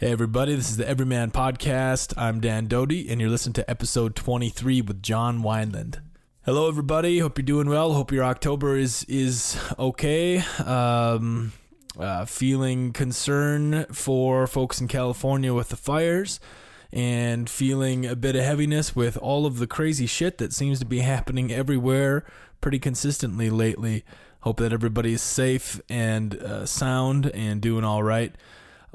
Hey, everybody, this is the Everyman Podcast. I'm Dan Doty, and you're listening to episode 23 with John Wineland. Hello, everybody. Hope you're doing well. Hope your October is is okay. Um, uh, feeling concern for folks in California with the fires, and feeling a bit of heaviness with all of the crazy shit that seems to be happening everywhere pretty consistently lately. Hope that everybody is safe and uh, sound and doing all right.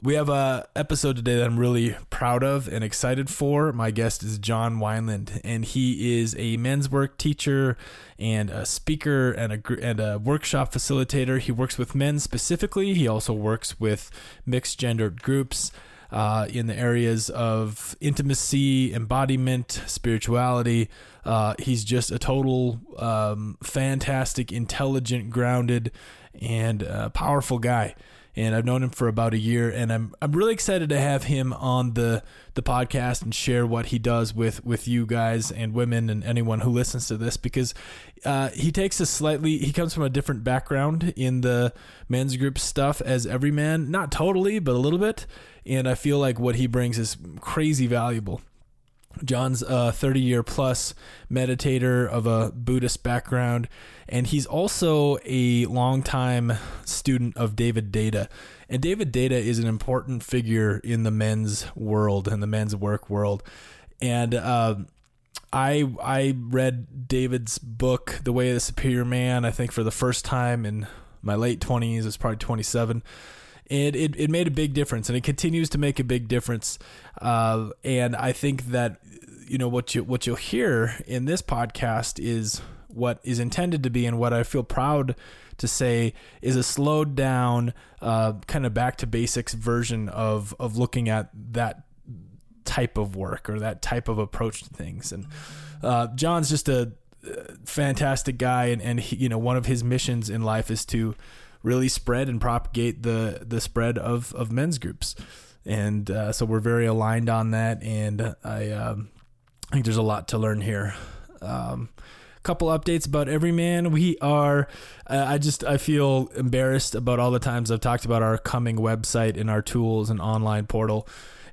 We have a episode today that I'm really proud of and excited for. My guest is John Wineland, and he is a men's work teacher and a speaker and a and a workshop facilitator. He works with men specifically. He also works with mixed gendered groups. Uh, in the areas of intimacy, embodiment, spirituality. Uh, he's just a total um, fantastic, intelligent, grounded, and uh, powerful guy and I've known him for about a year, and I'm I'm really excited to have him on the the podcast and share what he does with with you guys and women and anyone who listens to this because uh, he takes a slightly he comes from a different background in the men's group stuff as every man, not totally, but a little bit, and I feel like what he brings is crazy valuable. John's a 30 year plus meditator of a Buddhist background, and he's also a longtime student of David Deida. And David Deida is an important figure in the men's world and the men's work world. And uh, I I read David's book, The Way of the Superior Man, I think for the first time in my late 20s. It's probably 27 and it, it made a big difference and it continues to make a big difference. Uh, and i think that you know what you what you'll hear in this podcast is what is intended to be and what i feel proud to say is a slowed down uh, kind of back to basics version of of looking at that type of work or that type of approach to things. And uh, john's just a fantastic guy and, and he, you know one of his missions in life is to really spread and propagate the the spread of of men's groups. And uh, so we're very aligned on that, and I, um, I think there's a lot to learn here. Um, couple updates about Everyman. We are, uh, I just, I feel embarrassed about all the times I've talked about our coming website and our tools and online portal.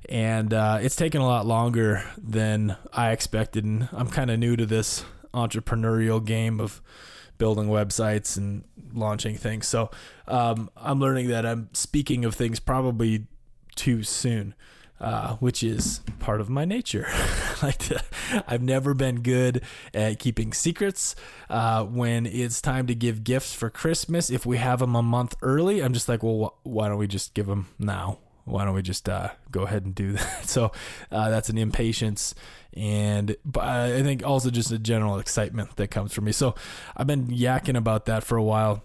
And uh, it's taken a lot longer than I expected. And I'm kind of new to this entrepreneurial game of building websites and launching things. So um, I'm learning that I'm speaking of things probably too soon. Uh, which is part of my nature. like to, I've never been good at keeping secrets. Uh, when it's time to give gifts for Christmas, if we have them a month early, I'm just like, well, wh- why don't we just give them now? Why don't we just uh, go ahead and do that? So uh, that's an impatience, and I think also just a general excitement that comes from me. So I've been yakking about that for a while,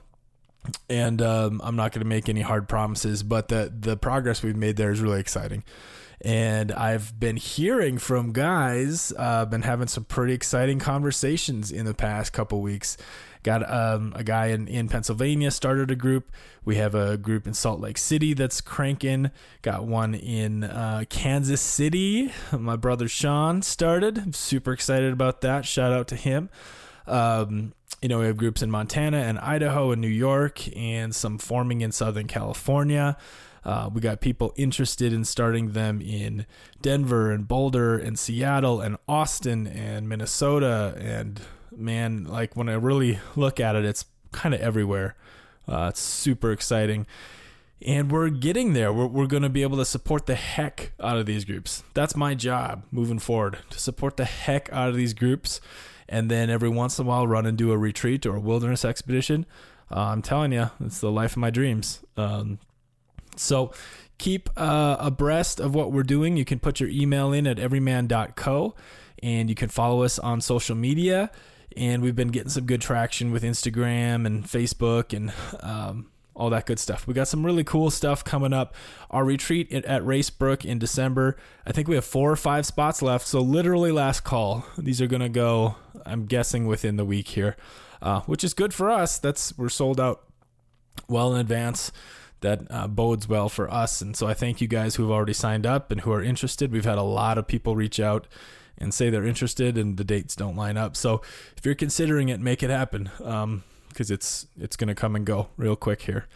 and um, I'm not going to make any hard promises, but the the progress we've made there is really exciting. And I've been hearing from guys, uh, been having some pretty exciting conversations in the past couple weeks. Got um, a guy in, in Pennsylvania started a group. We have a group in Salt Lake City that's cranking. Got one in uh, Kansas City. My brother Sean started. I'm super excited about that. Shout out to him. Um, you know, we have groups in Montana and Idaho and New York, and some forming in Southern California. Uh, we got people interested in starting them in Denver and Boulder and Seattle and Austin and Minnesota. And man, like when I really look at it, it's kind of everywhere. Uh, it's super exciting. And we're getting there. We're, we're going to be able to support the heck out of these groups. That's my job moving forward to support the heck out of these groups. And then every once in a while, run and do a retreat or a wilderness expedition. Uh, I'm telling you, it's the life of my dreams. Um, so keep uh, abreast of what we're doing. You can put your email in at everyman.co and you can follow us on social media. And we've been getting some good traction with Instagram and Facebook and um, all that good stuff. We got some really cool stuff coming up. Our retreat at Racebrook in December. I think we have four or five spots left. So literally last call. These are gonna go. I'm guessing within the week here, uh, which is good for us. That's we're sold out well in advance that uh, bodes well for us. And so I thank you guys who have already signed up and who are interested. We've had a lot of people reach out and say they're interested, and the dates don't line up. So if you're considering it, make it happen because um, it's it's going to come and go real quick here.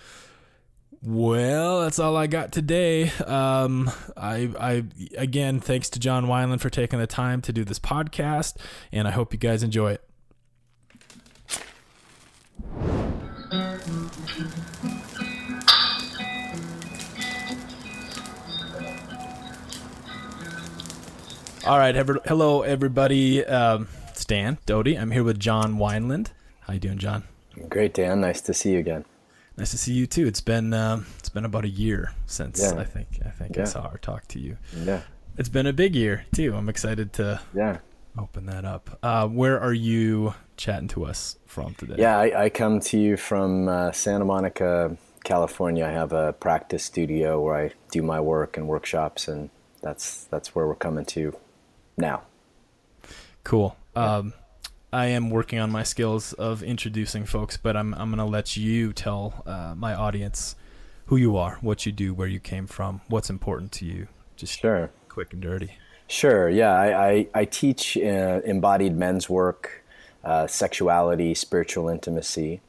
Well, that's all I got today. Um, I, I again, thanks to John Wineland for taking the time to do this podcast, and I hope you guys enjoy it. All right, hello everybody. Um, Stan Doty. I'm here with John Wineland. How you doing, John? Great, Dan. Nice to see you again. Nice to see you too. It's been um, it's been about a year since yeah. I think I think yeah. I saw or talked to you. Yeah. It's been a big year too. I'm excited to yeah open that up. Uh, where are you chatting to us from today? Yeah, I, I come to you from uh, Santa Monica, California. I have a practice studio where I do my work and workshops, and that's that's where we're coming to now. Cool. Um, I am working on my skills of introducing folks, but I'm I'm gonna let you tell uh, my audience who you are, what you do, where you came from, what's important to you. Just sure, quick and dirty. Sure. Yeah, I I, I teach uh, embodied men's work, uh, sexuality, spiritual intimacy,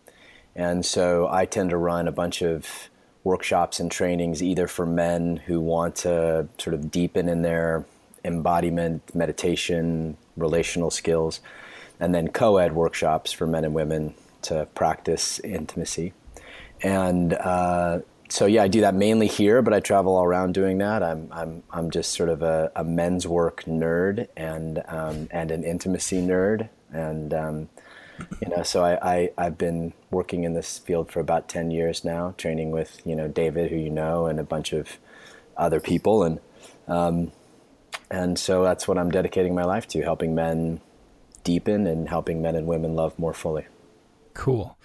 and so I tend to run a bunch of workshops and trainings either for men who want to sort of deepen in their embodiment, meditation, relational skills and then co-ed workshops for men and women to practice intimacy. And uh, so yeah, I do that mainly here, but I travel all around doing that. I'm I'm I'm just sort of a, a men's work nerd and um, and an intimacy nerd, and um, you know, so I, I I've been working in this field for about ten years now, training with you know David, who you know, and a bunch of other people, and um, and so that's what I'm dedicating my life to, helping men deepen and helping men and women love more fully. Cool.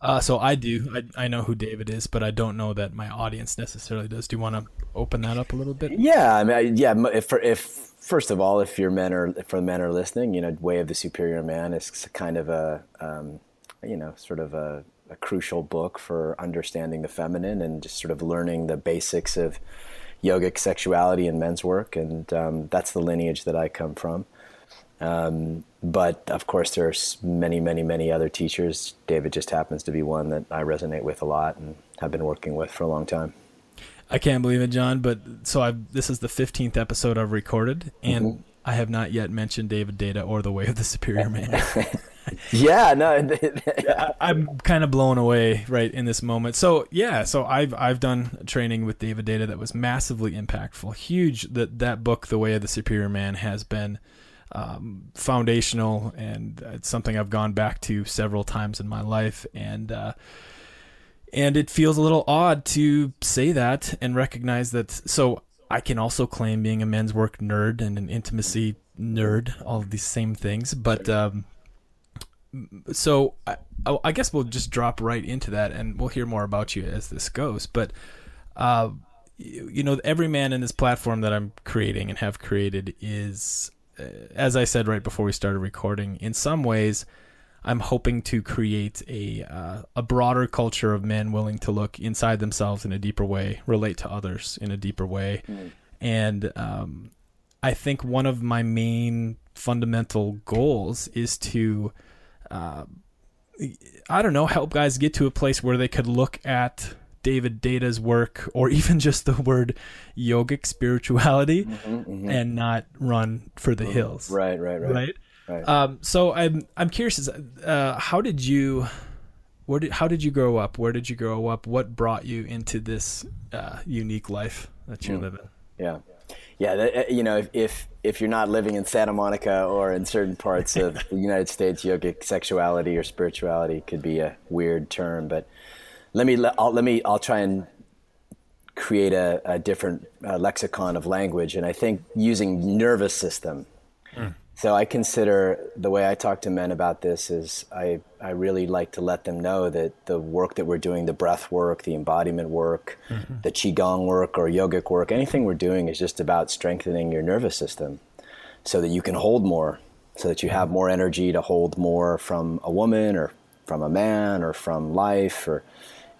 Uh, so I do. I, I know who David is, but I don't know that my audience necessarily does. Do you want to open that up a little bit? Yeah, I mean, I, yeah. If, if first of all, if your men are if men are listening, you know, Way of the Superior Man is kind of a um, you know sort of a, a crucial book for understanding the feminine and just sort of learning the basics of yogic sexuality and men's work, and um, that's the lineage that I come from. Um, but of course, there's many, many, many other teachers. David just happens to be one that I resonate with a lot and have been working with for a long time. I can't believe it, John. But so I this is the 15th episode I've recorded, and mm-hmm. I have not yet mentioned David Deida or the Way of the Superior Man. yeah, no, I'm kind of blown away right in this moment. So yeah, so I've I've done training with David Deida that was massively impactful, huge. That that book, The Way of the Superior Man, has been um, foundational, and it's something I've gone back to several times in my life, and uh, and it feels a little odd to say that and recognize that. So I can also claim being a men's work nerd and an intimacy nerd, all of these same things, but. Um, so I, I, guess we'll just drop right into that, and we'll hear more about you as this goes. But uh, you know, every man in this platform that I'm creating and have created is uh, as I said right before we started recording, in some ways, I'm hoping to create a uh, a broader culture of men willing to look inside themselves in a deeper way, relate to others in a deeper way, mm. and um, I think one of my main fundamental goals is to, uh, I don't know, help guys get to a place where they could look at David Deida's work or even just the word yogic spirituality mm-hmm, mm-hmm. and not run for the hills. Right, right, right. Right. Right. Um, so I'm I'm curious. Uh, how did you? Where did how did you grow up? Where did you grow up? What brought you into this uh, unique life that you're mm. living? Yeah, yeah. That, uh, you know, if, if if you're not living in Santa Monica or in certain parts of the United States, yogic sexuality or spirituality could be a weird term, but let me I'll, let me I'll try and create a, a different uh, lexicon of language, and I think using nervous system. Mm. So I consider the way I talk to men about this is I I really like to let them know that the work that we're doing, the breath work, the embodiment work, mm-hmm. the qigong work or yogic work, anything we're doing is just about strengthening your nervous system, so that you can hold more, so that you have more energy to hold more from a woman or from a man or from life or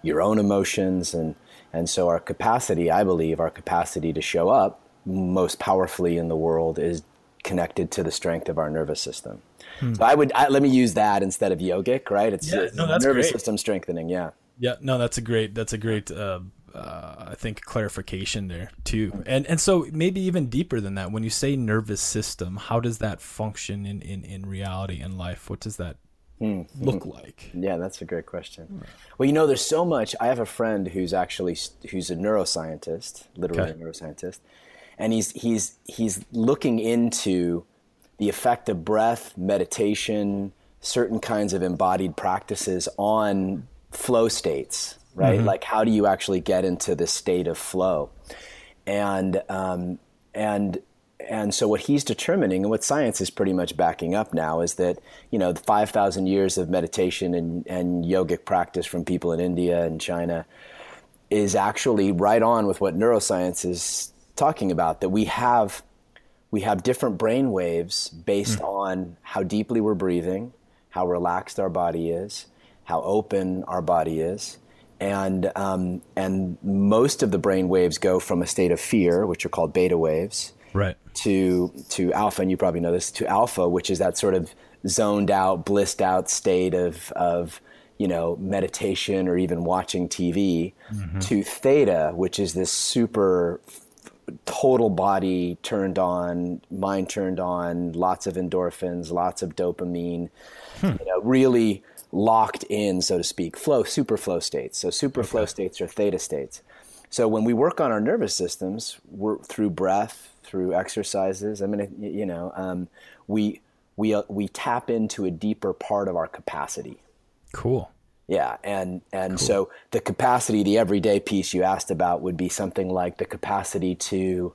your own emotions and and so our capacity i believe our capacity to show up most powerfully in the world is connected to the strength of our nervous system hmm. so i would I, let me use that instead of yogic right it's, yeah, no, that's nervous great. system strengthening yeah yeah no that's a great that's a great uh, uh, I think clarification there too, and and so maybe even deeper than that. When you say nervous system, how does that function in in in reality in life? What does that mm-hmm. look like? Yeah, that's a great question. Well, you know, there's so much. I have a friend who's actually who's a neuroscientist, literally okay. a neuroscientist, and he's he's he's looking into the effect of breath, meditation, certain kinds of embodied practices on flow states, right? Mm-hmm. Like how do you actually get into this state of flow? And um, and and so what he's determining and what science is pretty much backing up now is that you know the 5000 years of meditation and, and yogic practice from people in india and china is actually right on with what neuroscience is talking about that we have we have different brain waves based mm. on how deeply we're breathing how relaxed our body is how open our body is and um, and most of the brain waves go from a state of fear which are called beta waves right to to alpha, and you probably know this to alpha, which is that sort of zoned out, blissed out state of of you know meditation or even watching TV, mm-hmm. to theta, which is this super total body turned on, mind turned on, lots of endorphins, lots of dopamine, hmm. you know, really locked in, so to speak, flow, super flow states. So super okay. flow states are theta states. So when we work on our nervous systems, we're through breath, through exercises. I mean, you know, um, we we uh, we tap into a deeper part of our capacity. Cool. Yeah, and and cool. so the capacity, the everyday piece you asked about, would be something like the capacity to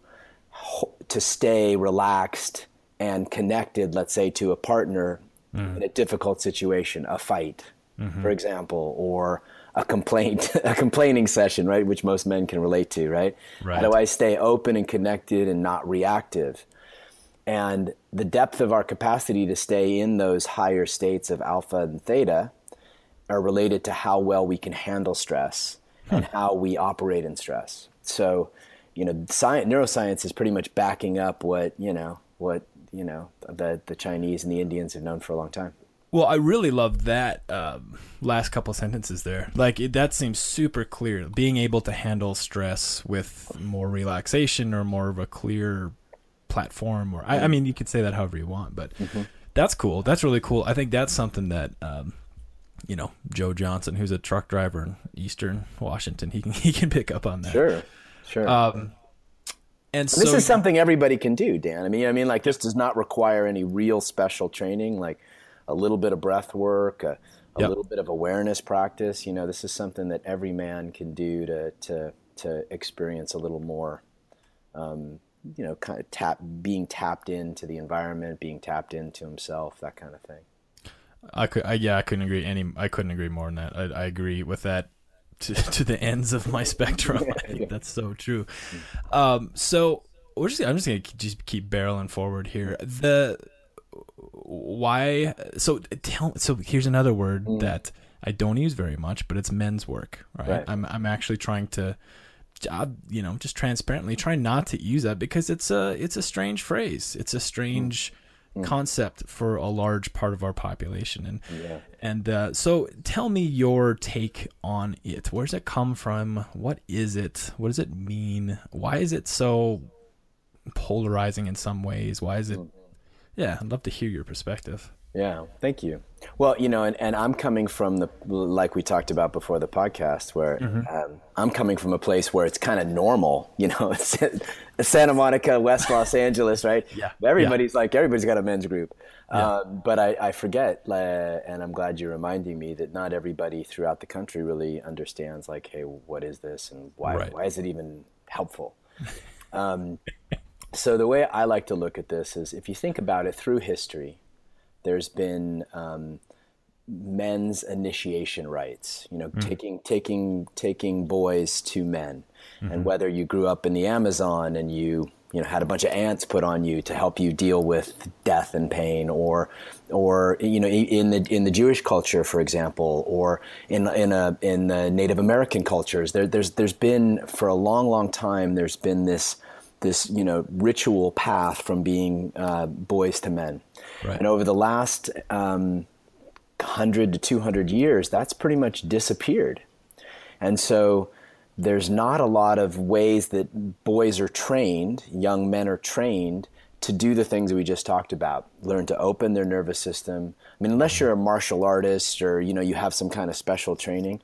to stay relaxed and connected. Let's say to a partner mm. in a difficult situation, a fight, mm-hmm. for example, or a complaint, a complaining session, right? Which most men can relate to, right? right? How do I stay open and connected and not reactive? And the depth of our capacity to stay in those higher states of alpha and theta are related to how well we can handle stress hmm. and how we operate in stress. So, you know, science, neuroscience is pretty much backing up what, you know, what, you know, the, the Chinese and the Indians have known for a long time. Well, I really love that um, last couple sentences there. Like it, that seems super clear. Being able to handle stress with more relaxation or more of a clear platform, or I, I mean, you could say that however you want, but mm-hmm. that's cool. That's really cool. I think that's something that um, you know Joe Johnson, who's a truck driver in Eastern Washington, he can he can pick up on that. Sure, sure. Um, and so, this is something everybody can do, Dan. I mean, I mean, like this does not require any real special training, like a little bit of breath work, a, a yep. little bit of awareness practice. You know, this is something that every man can do to to to experience a little more. Um, you know, kind of tap being tapped into the environment, being tapped into himself, that kind of thing. I could, I, yeah, I couldn't agree any. I couldn't agree more than that. I, I agree with that to, to the ends of my spectrum. yeah. That's so true. Um, so we're just, I'm just gonna just keep barreling forward here. The why so tell so here's another word mm. that I don't use very much, but it's men's work, right? right? I'm I'm actually trying to you know, just transparently try not to use that because it's a it's a strange phrase. It's a strange mm. Mm. concept for a large part of our population and yeah. and uh, so tell me your take on it. Where does it come from? What is it? What does it mean? Why is it so polarizing in some ways? Why is it mm. Yeah, I'd love to hear your perspective. Yeah, thank you. Well, you know, and, and I'm coming from the, like we talked about before the podcast, where mm-hmm. um, I'm coming from a place where it's kind of normal, you know, Santa Monica, West Los Angeles, right? Yeah. Everybody's yeah. like, everybody's got a men's group. Yeah. Um, but I, I forget, uh, and I'm glad you're reminding me that not everybody throughout the country really understands, like, hey, what is this and why, right. why is it even helpful? um, so the way I like to look at this is if you think about it through history, there's been um, men's initiation rites, you know, mm taking taking taking boys to men. Mm-hmm. And whether you grew up in the Amazon and you you know had a bunch of ants put on you to help you deal with death and pain or or you know in the in the Jewish culture for example or in in a in the Native American cultures there there's there's been for a long long time there's been this this you know ritual path from being uh, boys to men. Right. And over the last um, 100 to 200 years, that's pretty much disappeared. And so there's not a lot of ways that boys are trained, young men are trained to do the things that we just talked about. Learn to open their nervous system. I mean, unless you're a martial artist or you know you have some kind of special training,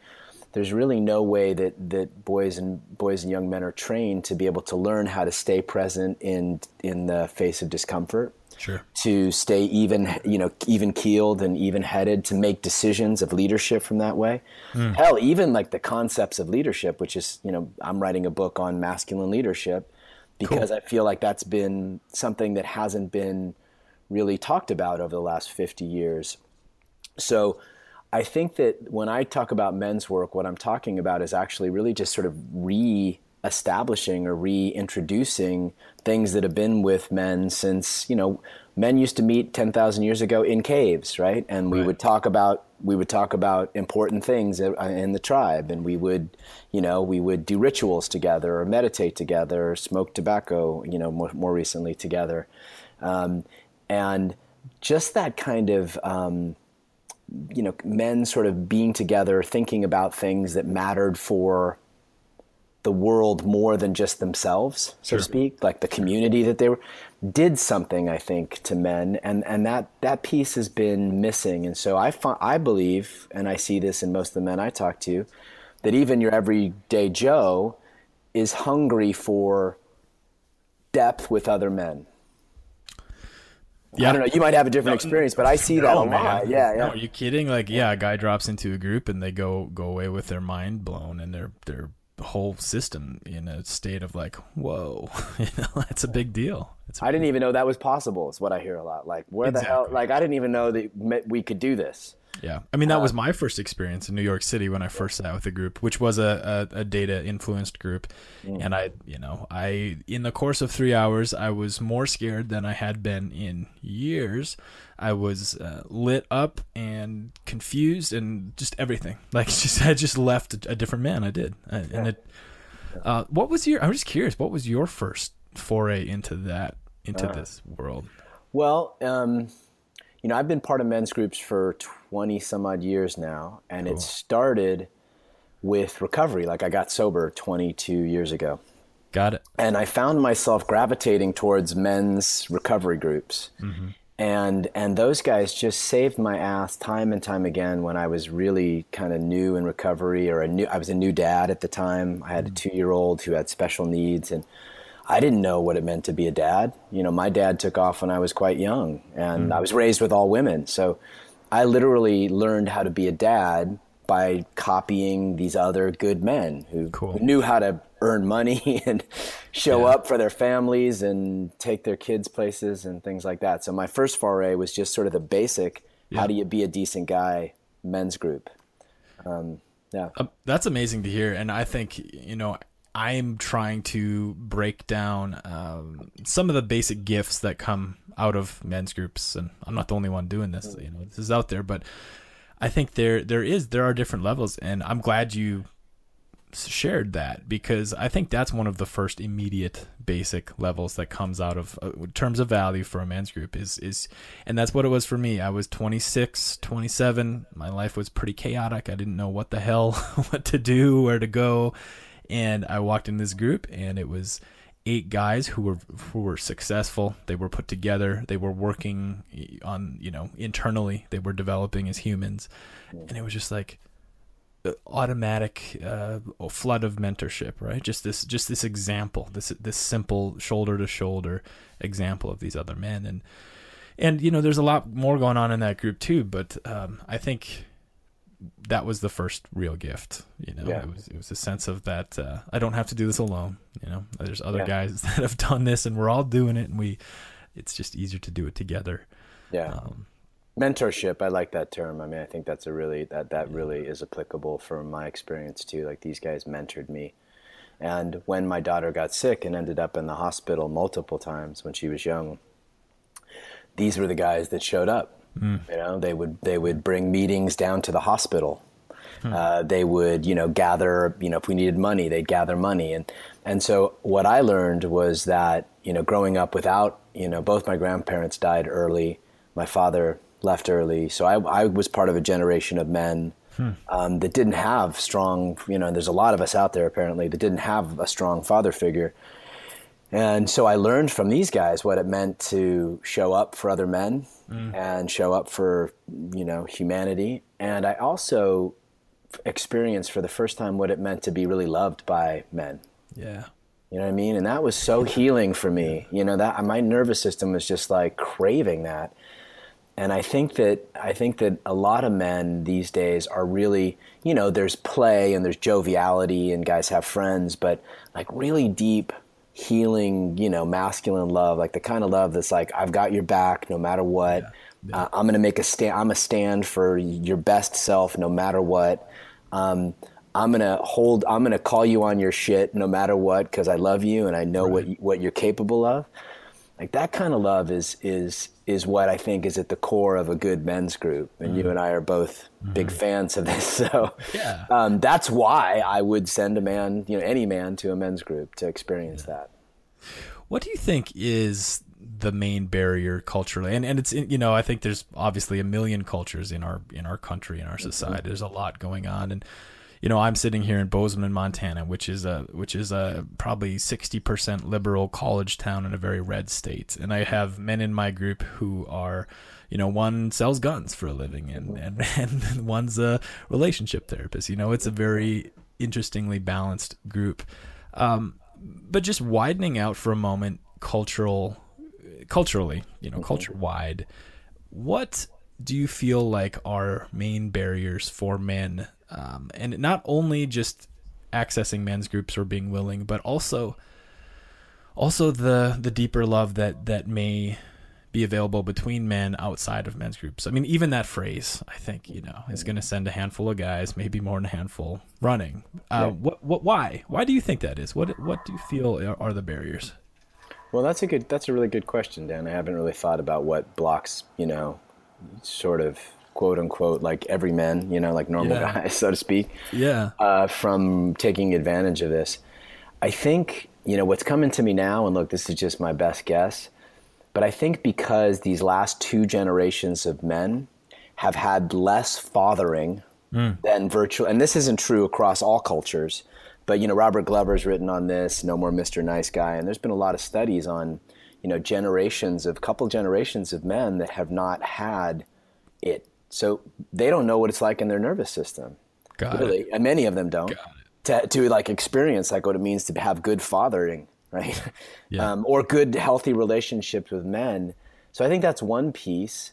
there's really no way that, that boys and boys and young men are trained to be able to learn how to stay present in in the face of discomfort Sure. to stay even, you know, even keeled and even headed to make decisions of leadership from that way. Hmm. Hell, even like the concepts of leadership, which is, you know, I'm writing a book on masculine leadership because I feel like that's been something that hasn't been really talked about over the last 50 years. So I think that when I talk about men's work, what I'm talking about is actually really just sort of re establishing or reintroducing things that have been with men since, you know, men used to meet 10,000 years ago in caves, right? And we Right. would talk about we would talk about important things uh, in the tribe and we would, you know, we would do rituals together or meditate together or smoke tobacco, you know, more, more recently together. Um, and just that kind of um, you know men sort of being together thinking about things that mattered for the world more than just themselves so to speak like the community that they were did something i think to men and and that that piece has been missing and so i fi- i believe and i see this in most of the men i talk to that even your everyday joe is hungry for depth with other men Yeah. I don't know. You might have a different experience, but I see that a man. lot. Yeah, yeah. No, are you kidding? Like, yeah, a guy drops into a group and they go go away with their mind blown and their their whole system in a state of like, whoa, you know, that's a big deal. It's I didn't even know that was possible. Is what I hear a lot. Like, where the hell? Like, I didn't even know that we could do this. Yeah, I mean that was my first experience in New York City when I first sat with a group, which was a, a, a Deida influenced group, and I, you know, I in the course of three hours, I was more scared than I had been in years. I was uh, lit up and confused and just everything. Like just I just left a, a different man. I did, I, and it. Uh, what was your? I'm just curious. What was your first foray into that into this world? Well, um, you know, I've been part of men's groups for 20 some odd years now, and it started with recovery. Like, I got sober 22 years ago. Got it. and I found myself gravitating towards men's recovery groups. Mm-hmm. And and those guys just saved my ass time and time again when I was really kind of new in recovery or a new I was a new dad at the time. I had a mm-hmm. 2-year-old who had special needs and I didn't know what it meant to be a dad. You know, my dad took off when I was quite young and mm. I was raised with all women. So I literally learned how to be a dad by copying these other good men who, Cool. who knew how to earn money and show up for their families and take their kids places and things like that. So my first foray was just sort of the basic how do you be a decent guy men's group. Um, yeah. Um, that's amazing to hear, and I think you know I'm trying to break down um, some of the basic gifts that come out of men's groups, and I'm not the only one doing this. You know, this is out there, but I think there there is there are different levels, and I'm glad you shared that because I think that's one of the first immediate basic levels that comes out of uh, terms of value for a men's group is is and that's what it was for me. I was 26, 27. My life was pretty chaotic. I didn't know what the hell what to do, where to go, and I walked in this group and it was eight guys who were who were successful. They were put together. They were working on, you know, internally. They were developing as humans. And it was just like automatic uh, flood of mentorship, right? Just this, just this example, this this simple shoulder to shoulder example of these other men, and and you know, there's a lot more going on in that group too. But um, I think that was the first real gift. You know, Yeah. it was it was a sense of that uh, I don't have to do this alone. You know, there's other Yeah. guys that have done this, and we're all doing it, and we. It's just easier to do it together. Yeah. Um, mentorship i like that term i mean i think that's a really that that really is applicable from my experience too like these guys mentored me and when my daughter got sick and ended up in the hospital multiple times when she was young these were the guys that showed up you know they would they would bring meetings down to the hospital. Uh, they would you know gather you know if we needed money they'd gather money. And and so what i learned was that you know growing up without you know both my grandparents died early my father left early. So i, I was part of a generation of men hmm. um, that didn't have strong, you know, there's a lot of us out there apparently that didn't have a strong father figure. And so I learned from these guys what it meant to show up for other men mm. and show up for, you know, humanity. And I also experienced for the first time what it meant to be really loved by men. Yeah. You know what I mean? And that was so healing for me. You know, that my nervous system was just like craving that. And I think that I think that a lot of men these days are really, you know, there's play and there's joviality and guys have friends, but like really deep healing, you know, masculine love, like the kind of love that's like I've got your back no matter what. Yeah. Yeah. Uh, I'm going to make a stand. I'm a stand for your best self no matter what. Um, I'm gonna hold. I'm gonna call you on your shit no matter what because I love you and I know right. what what you're capable of. Like that kind of love is is is what I think is at the core of a good men's group, and mm you and I are both mm big fans of this. So yeah. um, that's why I would send a man, you know, any man to a men's group to experience yeah. that. What do you think is the main barrier culturally and and it's you know i think there's obviously a million cultures in our in our country in our mm-hmm. society mm-hmm. there's a lot going on and you know, I'm sitting here in Bozeman, Montana, which is a which is a probably 60% liberal college town in a very red state, and I have men in my group who are, you know, one sells guns for a living, and and and one's a relationship therapist. You know, it's a very interestingly balanced group. Um, but just widening out for a moment, cultural, culturally, you know, culture wide, what do you feel like are main barriers for men um, and not only just accessing men's groups or being willing, but also also the the deeper love that that may be available between men outside of men's groups. I mean, even that phrase, I think, you know, is going to send a handful of guys, maybe more than a handful, running. Uh, yeah. What, what, why? Why do you think that is? What, what do you feel are, are the barriers? Well, that's a good, that's a really good question, Dan. I haven't really thought about what blocks, you know, sort of quote unquote like every man, you know, like normal yeah. guys, so to speak. Yeah. Uh, from taking advantage of this. I think, you know, what's coming to me now, and look, this is just my best guess, but I think because these last two generations of men have had less fathering mm. than virtual, and this isn't true across all cultures, but, you know, Robert Glover's written on this, No More Mr. Nice Guy, and there's been a lot of studies on, you know, generations of, couple generations of men that have not had it so they don't know what it's like in their nervous system. Got really. It. And many of them don't. To, to like experience like what it means to have good fathering, right? Yeah. Um, or good healthy relationships with men. So I think that's one piece.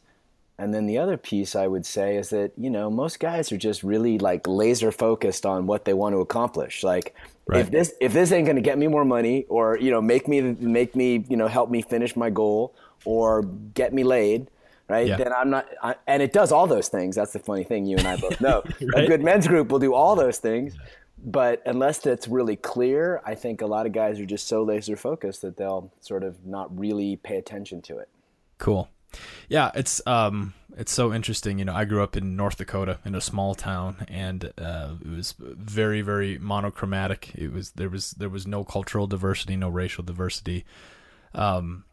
And then the other piece I would say is that, you know, most guys are just really like laser focused on what they want to accomplish. Like right. if this if this ain't gonna get me more money or, you know, make me make me, you know, help me finish my goal or get me laid, right? Yeah. Then I'm not, I, and it does all those things. That's the funny thing. You and I both know right? a good men's group will do all those things, but unless that's really clear, I think a lot of guys are just so laser focused that they'll sort of not really pay attention to it. Cool. Yeah, it's um, it's so interesting. You know, I grew up in North Dakota in a small town, and uh, it was very, very monochromatic. It was there was there was no cultural diversity, no racial diversity. Um,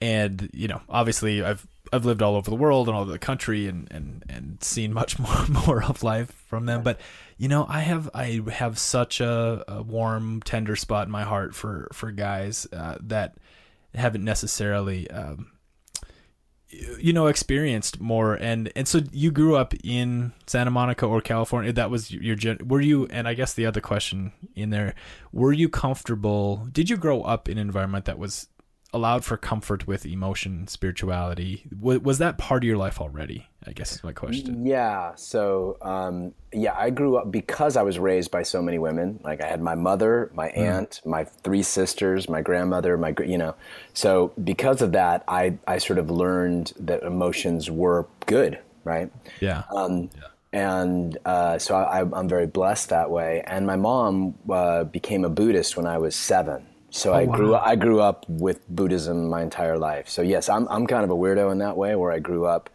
and you know, obviously, I've I've lived all over the world and all over the country and, and, and seen much more more of life from them. But you know, I have I have such a, a warm, tender spot in my heart for for guys uh, that haven't necessarily. Um, you know experienced more and and so you grew up in Santa Monica or California that was your were you and I guess the other question in there were you comfortable did you grow up in an environment that was allowed for comfort with emotion, spirituality. Was, was that part of your life already? I guess is my question. Yeah. So, um, yeah, I grew up because I was raised by so many women. Like I had my mother, my mm. aunt, my three sisters, my grandmother, my, you know, so because of that, I, I sort of learned that emotions were good. Right. Yeah. Um, yeah and uh, so I, am very blessed that way. And my mom uh, became a Buddhist when I was seven, so oh, I grew wow. I grew up with Buddhism my entire life. So yes, I'm I'm kind of a weirdo in that way where I grew up.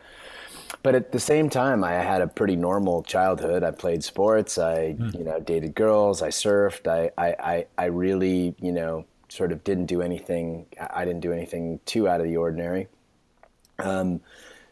But at the same time, I had a pretty normal childhood. I played sports. I mm. you know dated girls. I surfed. I, I I I really you know sort of didn't do anything. I didn't do anything too out of the ordinary. Um,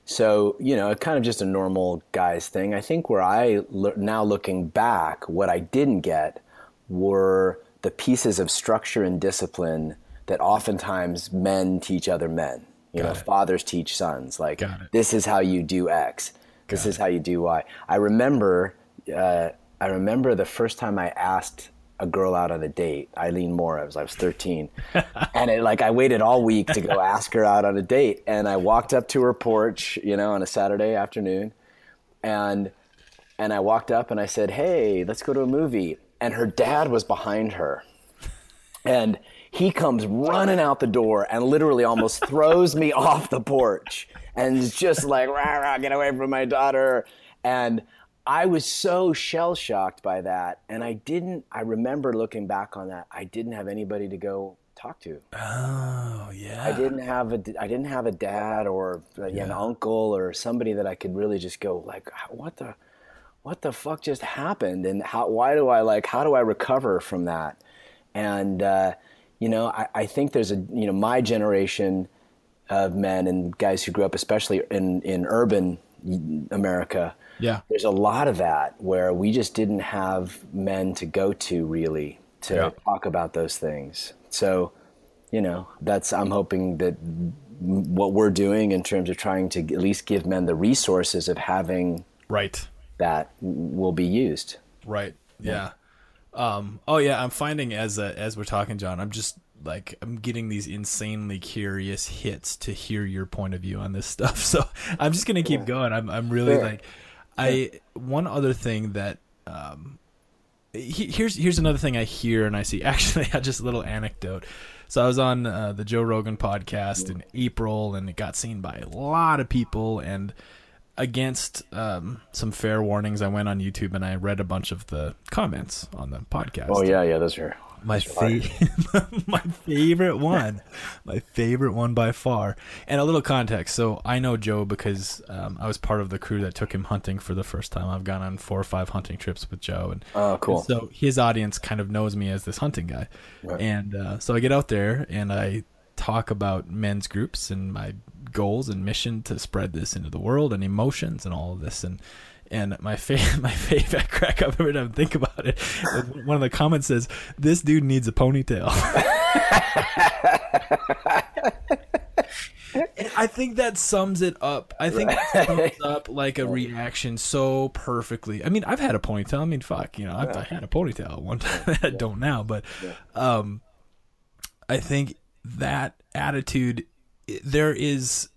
So, you know, kind of just a normal guy's thing. I think where I, now looking back, what I didn't get were the pieces of structure and discipline that oftentimes men teach other men. You Got know, it. fathers teach sons. Like, this is how you do X. This Got is it. how you do Y. I remember, uh, I remember the first time I asked a girl out on a date, Eileen Moore. I was I was 13, and it, like I waited all week to go ask her out on a date, and I walked up to her porch, you know, on a Saturday afternoon, and and I walked up and I said, "Hey, let's go to a movie." And her dad was behind her, and he comes running out the door and literally almost throws me off the porch, and is just like, "Rah rah, get away from my daughter!" And I was so shell shocked by that, and I didn't. I remember looking back on that. I didn't have anybody to go talk to. Oh yeah. I didn't have a. I didn't have a dad or yeah. an uncle or somebody that I could really just go like, what the, what the fuck just happened, and how? Why do I like? How do I recover from that? And uh, you know, I, I think there's a you know my generation of men and guys who grew up, especially in in urban America yeah. There's a lot of that where we just didn't have men to go to really to yeah. talk about those things. So, you know, that's I'm hoping that what we're doing in terms of trying to at least give men the resources of having right that will be used. Right. Yeah. Um, oh yeah, I'm finding as uh, as we're talking, John, I'm just like I'm getting these insanely curious hits to hear your point of view on this stuff. So I'm just gonna keep going. I'm I'm really sure. like I one other thing that um, he, here's here's another thing I hear and I see. Actually, just a little anecdote. So I was on uh, the Joe Rogan podcast in April, and it got seen by a lot of people. And against um, some fair warnings, I went on YouTube and I read a bunch of the comments on the podcast. Oh yeah, yeah, those are my fa- my favorite one, my favorite one by far. And a little context. So I know Joe because um, I was part of the crew that took him hunting for the first time. I've gone on four or five hunting trips with Joe, and oh, cool. And so his audience kind of knows me as this hunting guy. Right. And uh, so I get out there and I talk about men's groups and my goals and mission to spread this into the world and emotions and all of this and and my favorite, my favorite crack up every time I think about it. One of the comments says, "This dude needs a ponytail." I think that sums it up. I think that sums up like a reaction so perfectly. I mean, I've had a ponytail. I mean, fuck, you know, I've, I had a ponytail one time. I don't now, but um, I think that attitude. There is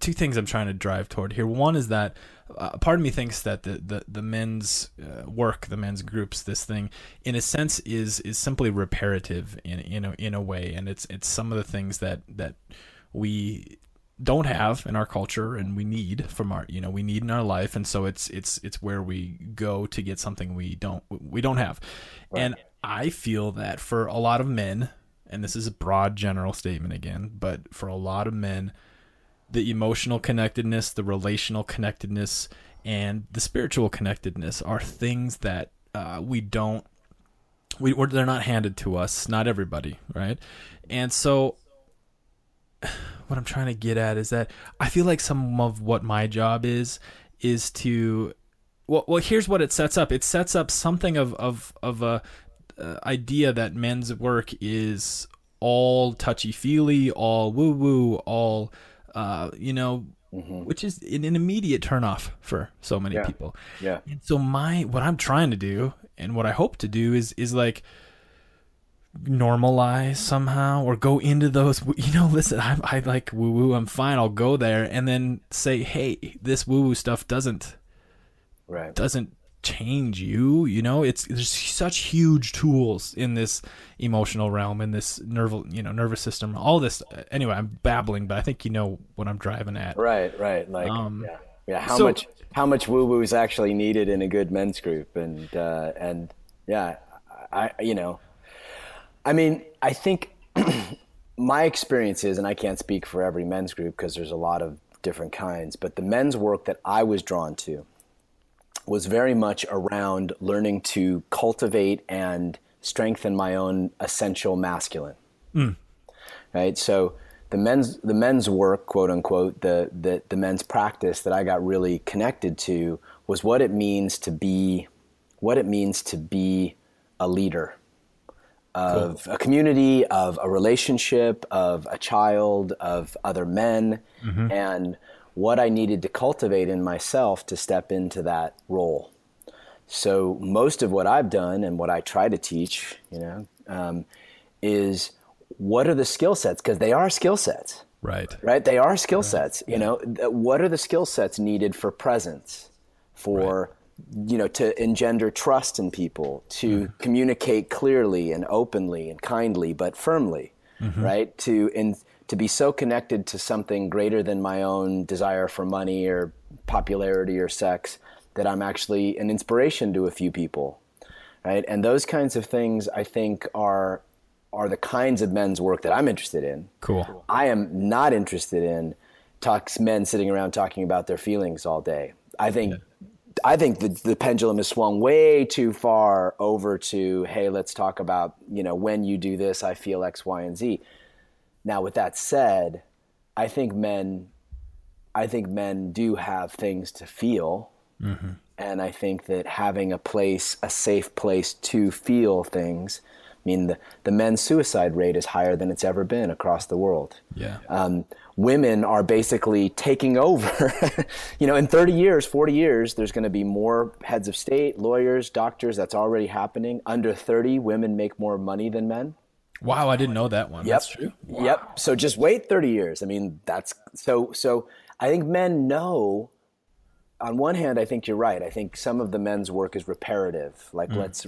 two things I'm trying to drive toward here. One is that uh, part of me thinks that the the, the men's uh, work, the men's groups, this thing, in a sense, is is simply reparative in in a, in a way, and it's it's some of the things that that we don't have in our culture and we need from our you know we need in our life and so it's it's it's where we go to get something we don't we don't have right. and i feel that for a lot of men and this is a broad general statement again but for a lot of men the emotional connectedness, the relational connectedness, and the spiritual connectedness are things that uh, we don't we they're not handed to us not everybody right? And so what i'm trying to get at is that i feel like some of what my job is is to well, well here's what it sets up. It sets up something of of of a uh, idea that men's work is all touchy feely all woo woo all uh, you know, mm-hmm. which is an, an, immediate turnoff for so many yeah. people. Yeah. And so my what I'm trying to do and what I hope to do is is like normalize somehow or go into those you know listen I, I like woo woo i'm fine i'll go there and then say hey this woo woo stuff doesn't right doesn't change you you know? It's there's such huge tools in this emotional realm in this nerve you know nervous system all this anyway i'm babbling but i think you know what i'm driving at. Right right like um, yeah. Yeah how so, much how much woo woo is actually needed in a good men's group? And uh and yeah i you know i mean i think my experience is and i can't speak for every men's group because there's a lot of different kinds but the men's work that i was drawn to was very much around learning to cultivate and strengthen my own essential masculine. Mm. Right. So, the men's the men's work, quote unquote, the, the the men's practice that I got really connected to was what it means to be what it means to be a leader of cool. a community, of a relationship, of a child, of other men, mm-hmm. and what I needed to cultivate in myself to step into that role. So most of what I've done and what I try to teach, you know, um, is what are the skill sets because they are skill sets. Right. Right. They are skill right. sets. You know, what are the skill sets needed for presence, for right. you know, to engender trust in people, to mm-hmm. communicate clearly and openly and kindly but firmly, mm-hmm. right? To in to be so connected to something greater than my own desire for money or popularity or sex that I'm actually an inspiration to a few people, right? And those kinds of things I think are are the kinds of men's work that I'm interested in. Cool. I am not interested in talks men sitting around talking about their feelings all day. I think yeah. I think the, the pendulum has swung way too far over to hey, let's talk about you know when you do this, I feel X, Y, and Z. Now, with that said, I think men, I think men do have things to feel, mm-hmm. and I think that having a place, a safe place to feel things I mean, the, the men's suicide rate is higher than it's ever been across the world. Yeah. Um, women are basically taking over. you know, in 30 years, 40 years, there's going to be more heads of state, lawyers, doctors. That's already happening. Under 30, women make more money than men. Wow, I didn't know that one. Yep. That's true. Wow. Yep. So just wait 30 years. I mean, that's so so I think men know on one hand, I think you're right. I think some of the men's work is reparative. Like mm. let's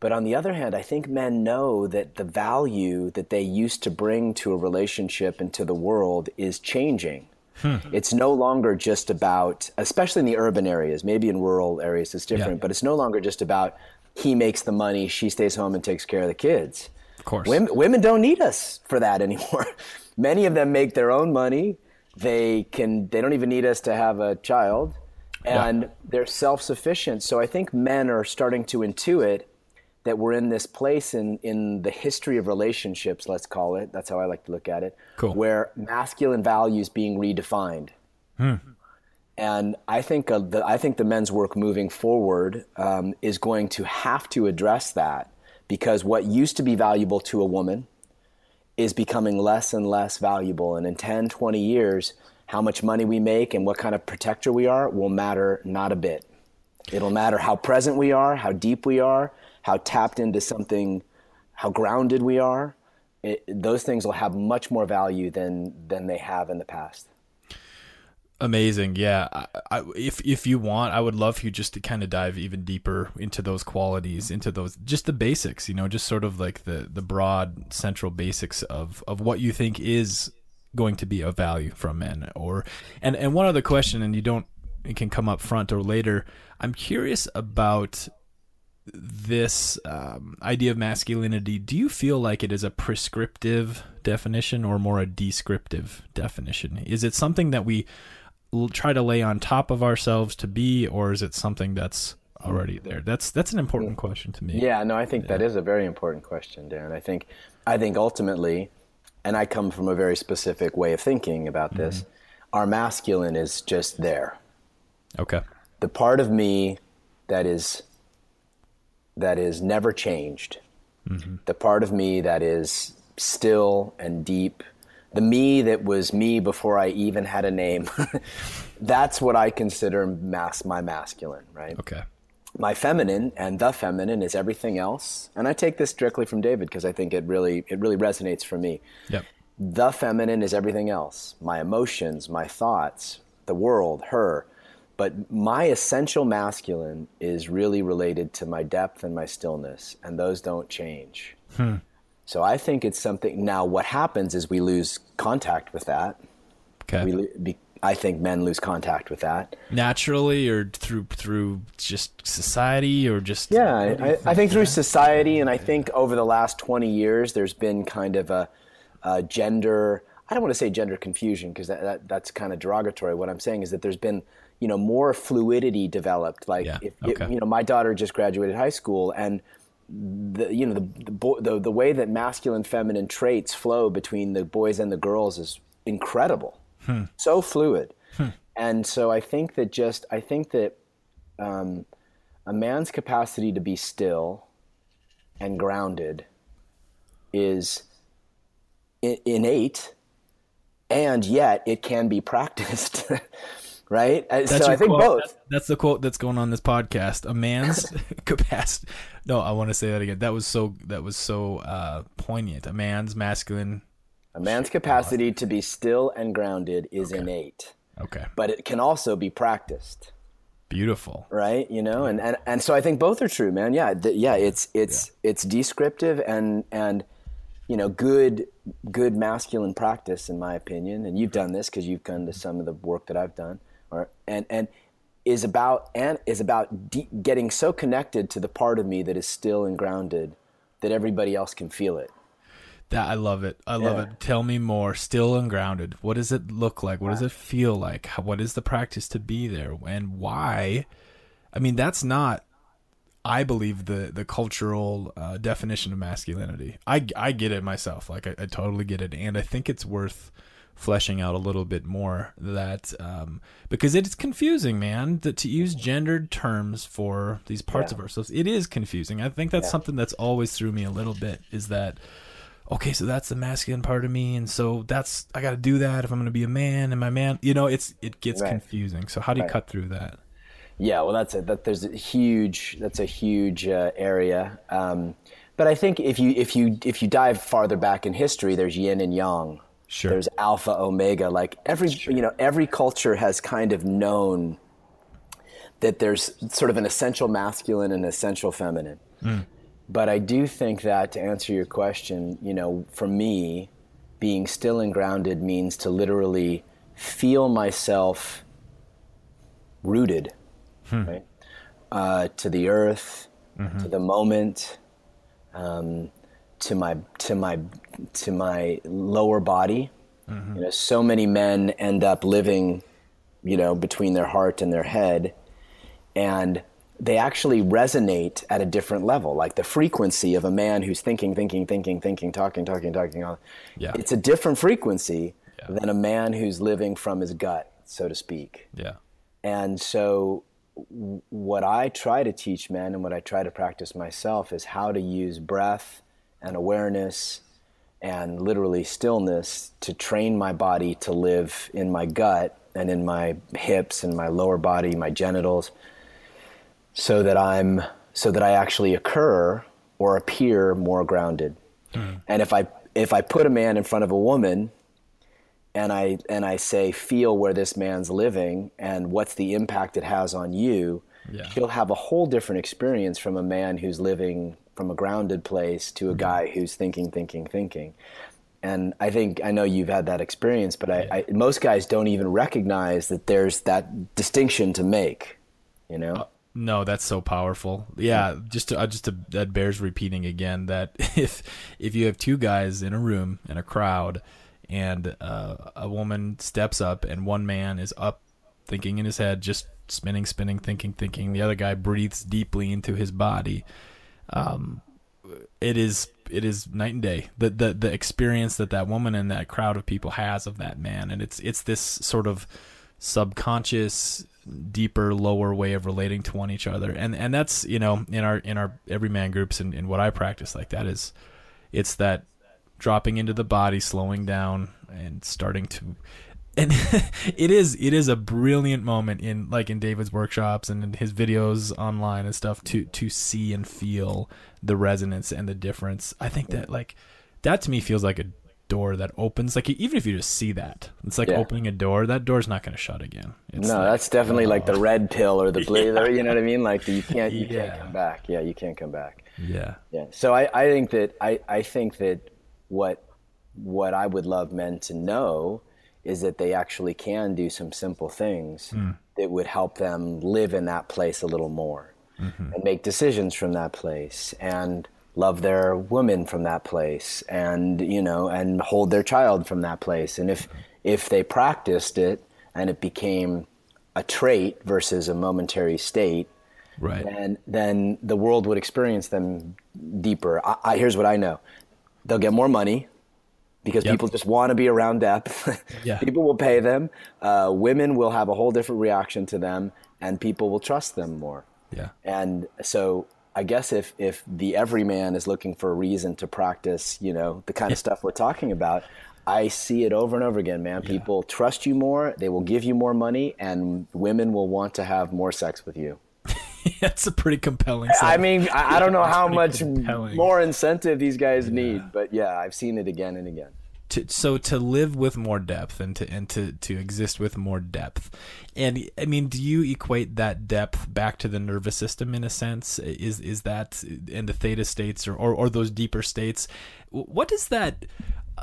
but on the other hand, I think men know that the value that they used to bring to a relationship and to the world is changing. Hmm. It's no longer just about, especially in the urban areas, maybe in rural areas it's different, yeah. but it's no longer just about he makes the money, she stays home and takes care of the kids. Of course. Women, women don't need us for that anymore. Many of them make their own money. They can they don't even need us to have a child and yeah. they're self-sufficient. So I think men are starting to intuit that we're in this place in, in the history of relationships, let's call it, that's how I like to look at it, cool. where masculine values being redefined. Hmm. And I think uh, the, I think the men's work moving forward um, is going to have to address that because what used to be valuable to a woman is becoming less and less valuable. And in 10, 20 years, how much money we make and what kind of protector we are will matter not a bit. It'll matter how present we are, how deep we are, how tapped into something, how grounded we are, it, those things will have much more value than than they have in the past. Amazing, yeah. I, I, if if you want, I would love for you just to kind of dive even deeper into those qualities, into those just the basics, you know, just sort of like the the broad central basics of of what you think is going to be of value from men. Or and and one other question, and you don't it can come up front or later. I'm curious about this um, idea of masculinity, do you feel like it is a prescriptive definition or more a descriptive definition? Is it something that we try to lay on top of ourselves to be, or is it something that's already there? That's that's an important question to me. Yeah, no, I think yeah. that is a very important question, Darren. I think I think ultimately, and I come from a very specific way of thinking about this. Mm-hmm. Our masculine is just there. Okay. The part of me that is that is never changed. Mm-hmm. The part of me that is still and deep. The me that was me before I even had a name. That's what I consider mass my masculine, right? Okay. My feminine and the feminine is everything else. And I take this directly from David because I think it really it really resonates for me. Yep. The feminine is everything else. My emotions, my thoughts, the world, her but my essential masculine is really related to my depth and my stillness, and those don't change. Hmm. So I think it's something. Now, what happens is we lose contact with that. Okay. We, be, I think men lose contact with that naturally, or through through just society, or just yeah. I, think, I think through society, and I think over the last twenty years, there's been kind of a, a gender. I don't want to say gender confusion because that, that, that's kind of derogatory. What I'm saying is that there's been you know more fluidity developed like yeah. if, okay. if, you know my daughter just graduated high school and the you know the the, bo- the the way that masculine feminine traits flow between the boys and the girls is incredible, so fluid, and so I think that just I think that um, a man's capacity to be still and grounded is I- innate, and yet it can be practiced. right? That's so I think quote. both. That's, that's the quote that's going on this podcast. A man's capacity. No, I want to say that again. That was so. That was so uh, poignant. A man's masculine. A man's capacity to be still and grounded is innate, Okay. but it can also be practiced, Beautiful. right? You know, and, and, and so I think both are true, man. Yeah, th- yeah, it's it's it's descriptive and and you know good good masculine practice in my opinion. And you've done this because you've done to some of the work that I've done, or and and is about and is about de- getting so connected to the part of me that is still and grounded that everybody else can feel it. That I love it. I love Yeah. it. Tell me more. Still ungrounded. What does it look like? What does it feel like? How, what is the practice to be there? And why? I mean, that's not. I believe the the cultural uh, definition of masculinity. I I get it myself. Like I, I totally get it, and I think it's worth fleshing out a little bit more that um, because it is confusing, man. That to use gendered terms for these parts of ourselves, it is confusing. I think that's something that's always threw me a little bit. Is that okay, so that's the masculine part of me, and so that's I got to do that if I'm going to be a man. And my man, you know, it's it gets Right. confusing. So how do you cut through that? Yeah, well, that's a that there's a huge that's a huge uh, area. Um, but I think if you if you if you dive farther back in history, there's yin and yang. Sure. There's alpha omega. Like every you know every culture has kind of known that there's sort of an essential masculine and essential feminine. But I do think that to answer your question, you know, for me, being still and grounded means to literally feel myself rooted, right, uh, to the earth, to the moment, um, to my to my to my lower body. Mm-hmm. You know, so many men end up living, you know, between their heart and their head, and they actually resonate at a different level. Like the frequency of a man who's thinking, thinking, thinking, thinking, talking, talking, talking. Yeah. It's a different frequency Yeah. than a man who's living from his gut, so to speak. Yeah. And so, what I try to teach men and what I try to practice myself is how to use breath and awareness and literally stillness to train my body to live in my gut and in my hips and my lower body, my genitals, so that I'm so that I actually occur or appear more grounded. Hmm. And if I if I put a man in front of a woman and I and I say feel where this man's living and what's the impact it has on you, Yeah. she'll have a whole different experience from a man who's living from a grounded place to a guy who's thinking, thinking, thinking. And I think I know you've had that experience, but I, I most guys don't even recognize that there's that distinction to make. You know? No, that's so powerful. Yeah, just to, uh, just to, that bears repeating again that if if you have two guys in a room in a crowd and uh, a woman steps up and one man is up thinking in his head just spinning spinning thinking thinking the other guy breathes deeply into his body um it is it is night and day. The the the experience that that woman and that crowd of people has of that man. And it's it's this sort of subconscious deeper lower way of relating to one each other. And and that's you know in our in our Evryman groups and, and what i practice like that is it's that dropping into the body slowing down and starting to and it is it is a brilliant moment in like in David's workshops and in his videos online and stuff to to see and feel the resonance and the difference. I think that like that to me feels like a door that opens like even if you just see that it's like Yeah. opening a door that door's not going to shut again it's No, like, that's definitely like the uh, red pill or the blue. You know what I mean? Like you can't you Yeah. can't come back. Yeah, you can't come back. yeah Yeah. So I, I think that I, I think that what what I would love men to know is that they actually can do some simple things hmm. that would help them live in that place a little more mm-hmm. and make decisions from that place and love their woman from that place and you know and hold their child from that place and if if they practiced it and it became a trait versus a momentary state Right. then then the world would experience them deeper. I, I, here's what I know: they'll get more money because Yep. people just want to be around depth. Yeah. people will pay them. Uh, women will have a whole different reaction to them, and people will trust them more. Yeah. And so I guess if if the everyman is looking for a reason to practice, you know, the kind of stuff we're talking about, I see it over and over again, man. People trust you more, they will give you more money, and women will want to have more sex with you. That's a pretty compelling. I mean, I, I don't know how much compelling. more incentive these guys need, but yeah, I've seen it again and again. to, so to live with more depth and to and to to exist with more depth and i mean do you equate that depth back to the nervous system in a sense is is that in the theta states or or, or those deeper states what does that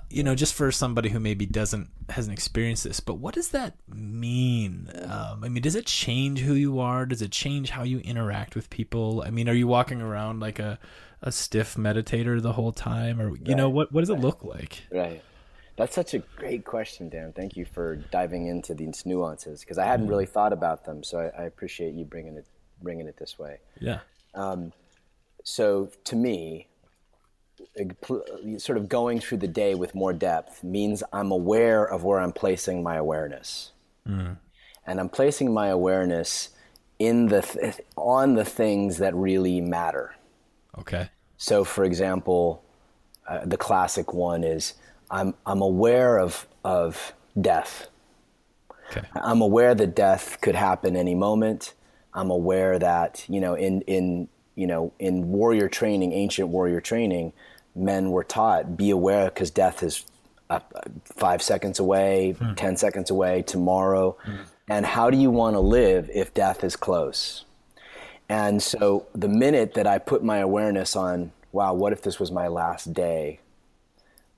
you know just for somebody who maybe doesn't hasn't experienced this but what does that mean um, i mean does it change who you are does it change how you interact with people i mean are you walking around like a a stiff meditator the whole time or you know what what does it look like Right. That's such a great question, Dan. Thank you for diving into these nuances because I hadn't really thought about them. So I, I appreciate you bringing it bringing it this way. yeah Um, So to me, sort of going through the day with more depth means I'm aware of where I'm placing my awareness, and I'm placing my awareness in the th- on the things that really matter. okay So, for example, uh, the classic one is I'm I'm aware of of death. okay I'm aware that death could happen any moment. I'm aware that you know in in you know in warrior training, ancient warrior training, men were taught be aware because death is uh, five seconds away, hmm. ten seconds away, tomorrow. Hmm. And how do you want to live if death is close? And so the minute that I put my awareness on, wow, what if this was my last day?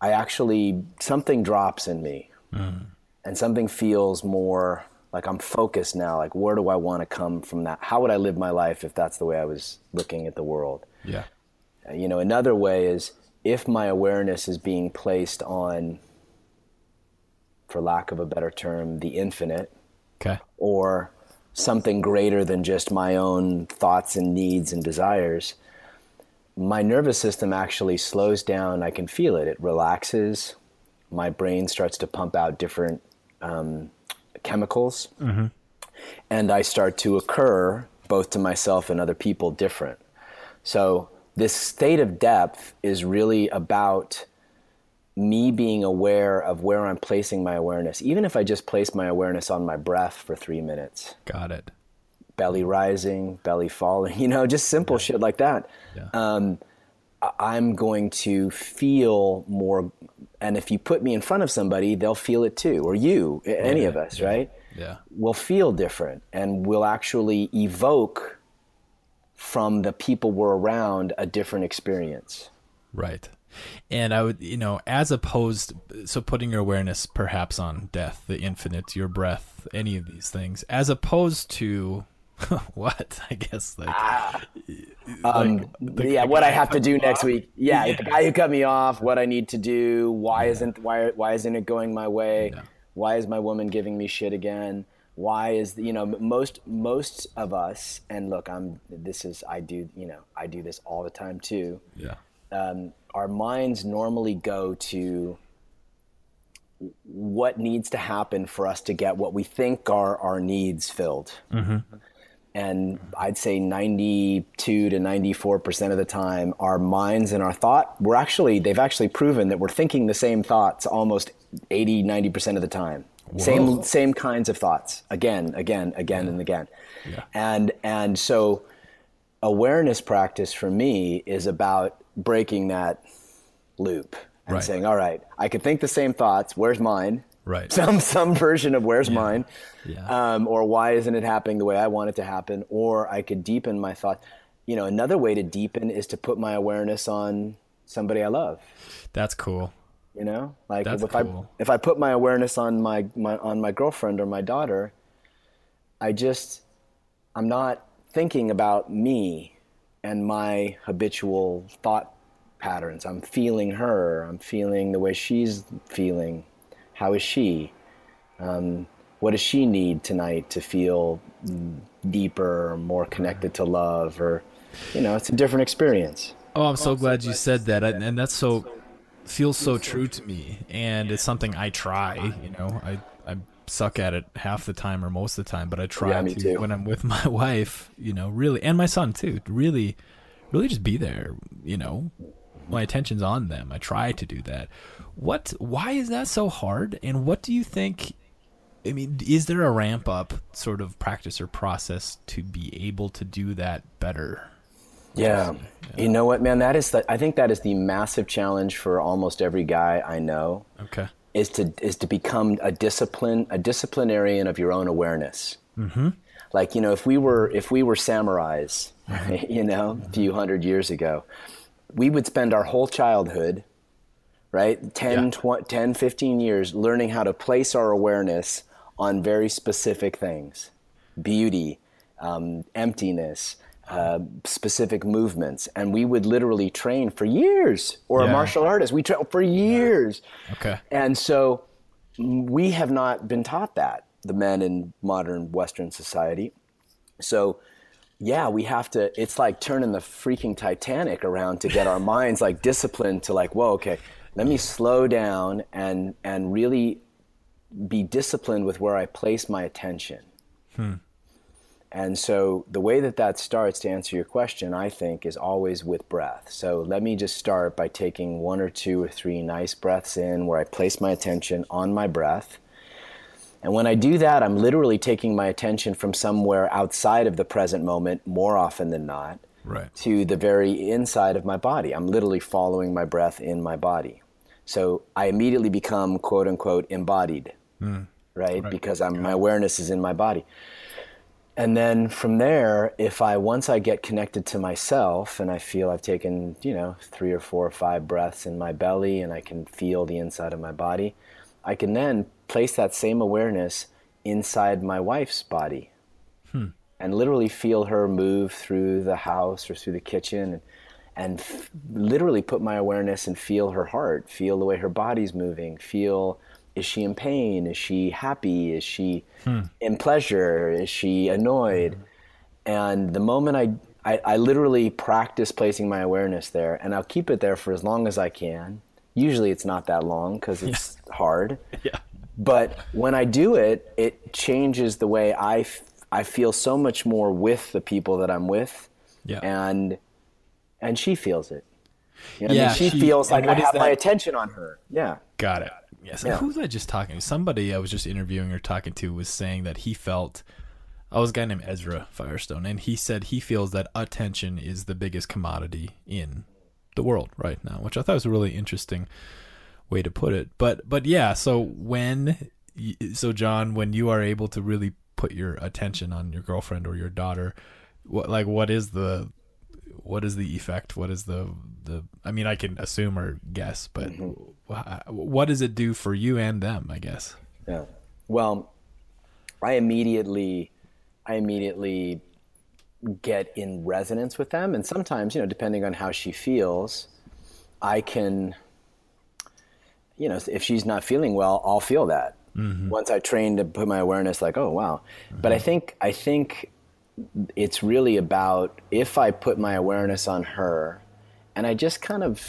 I actually, something drops in me hmm. and something feels more like I'm focused now. Like, where do I want to come from that? How would I live my life if that's the way I was looking at the world? yeah You know, another way is if my awareness is being placed on, for lack of a better term, the infinite, okay or something greater than just my own thoughts and needs and desires, my nervous system actually slows down. I can feel it. It relaxes. My brain starts to pump out different um, chemicals. And I start to occur, both to myself and other people, different. So, this state of depth is really about me being aware of where I'm placing my awareness, even if I just place my awareness on my breath for three minutes, got it belly rising, belly falling, you know, just simple shit like that. yeah Um, I'm going to feel more. And if you put me in front of somebody, they'll feel it too, or you, a- oh, any of us, right? yeah Will feel different and will actually evoke from the people we're around a different experience. Right. And I would, you know, as opposed, so putting your awareness perhaps on death, the infinite, your breath, any of these things, as opposed to what? I guess like, Um, the- yeah, the what I have to do next off? week. Yeah, Yeah. the guy who cut me off. What I need to do. Why isn't why why isn't it going my way? Yeah. Why is my woman giving me shit again? Why is you know most most of us and look I'm this is I do you know I do this all the time too. yeah, Um, our minds normally go to what needs to happen for us to get what we think are our needs filled. And I'd say 92 to 94% of the time, our minds and our thought, we're actually, they've actually proven that we're thinking the same thoughts almost 80, 90% of the time. Same, same kinds of thoughts again, again, again, and again. Yeah. And, and so awareness practice for me is about breaking that loop and Right. saying, all right, I could think the same thoughts. Where's mine? Right. some some version of where's mine Yeah. um, or why isn't it happening the way i want it to happen or i could deepen my thought. You know another way to deepen is to put my awareness on somebody i love. That's cool. you know like That's if i if i put my awareness on my, my on my girlfriend or my daughter i just i'm not thinking about me and my habitual thought patterns. I'm feeling her. I'm feeling the way she's feeling how is she um, what does she need tonight to feel deeper, more connected to love, or you know, it's a different experience. Oh, I'm so glad you said that, and that's so feels so true to me, and it's something I try. You know, I I suck at it half the time or most of the time, but I try Yeah, to too. when I'm with my wife. You know, really, and my son too. Really, really, just be there. You know, my attention's on them. I try to do that. What? Why is that so hard? And what do you think? I mean, is there a ramp up sort of practice or process to be able to do that better? Yeah. You know what, man? That is the, I think that is the massive challenge for almost every guy I know Okay. is to is to become a discipline a disciplinarian of your own awareness. Mm-hmm. Like you know, if we were if we were samurais, you know, a few hundred years ago, we would spend our whole childhood, right, 10, Yeah. tw- 10 15 years learning how to place our awareness on very specific things, beauty, um, emptiness. Uh, specific movements, and we would literally train for years. Or a martial artist, we train for years. Okay. And so mm, we have not been taught that, the men in modern Western society. So, yeah, we have to, it's like turning the freaking Titanic around to get our minds like disciplined to like, whoa, okay, let me slow down and, and really be disciplined with where I place my attention. Hmm. And so the way that that starts to answer your question, I think, is always with breath. So let me just start by taking one or two or three nice breaths in where I place my attention on my breath. And when I do that, I'm literally taking my attention from somewhere outside of the present moment more often than not Right. to the very inside of my body. I'm literally following my breath in my body. So I immediately become quote unquote embodied, hmm. right? Because I'm, my awareness is in my body. And then from there, if I once I get connected to myself and I feel I've taken, you know, three or four or five breaths in my belly and I can feel the inside of my body, I can then place that same awareness inside my wife's body hmm. and literally feel her move through the house or through the kitchen and, and f- literally put my awareness and feel her heart, feel the way her body's moving, feel is she in pain? Is she happy? Is she hmm. in pleasure? Is she annoyed? Hmm. And the moment I, I, I literally practice placing my awareness there, and I'll keep it there for as long as I can. Usually it's not that long because it's hard. Yeah. But when I do it, it changes the way I, f- I feel so much more with the people that I'm with, Yeah. and and she feels it. You know what I Yeah, mean? she, she- feels like I what is have my attention on her. Yeah, Got it. Yes. Yeah. Who was I just talking to? Somebody I was just interviewing or talking to was saying that he felt. Oh, I was a guy named Ezra Firestone, and he said he feels that attention is the biggest commodity in the world right now, which I thought was a really interesting way to put it. But but yeah, so when so John, when you are able to really put your attention on your girlfriend or your daughter, what like what is the what is the effect? What is the the? I mean, I can assume or guess, but mm-hmm. wha- what does it do for you and them? I guess. yeah. Well, I immediately, I immediately get in resonance with them, and sometimes, you know, depending on how she feels, I can, you know, if she's not feeling well, I'll feel that. Mm-hmm. Once I train to put my awareness, like, oh wow. But I mm-hmm. think, I think it's really about if I put my awareness on her and I just kind of,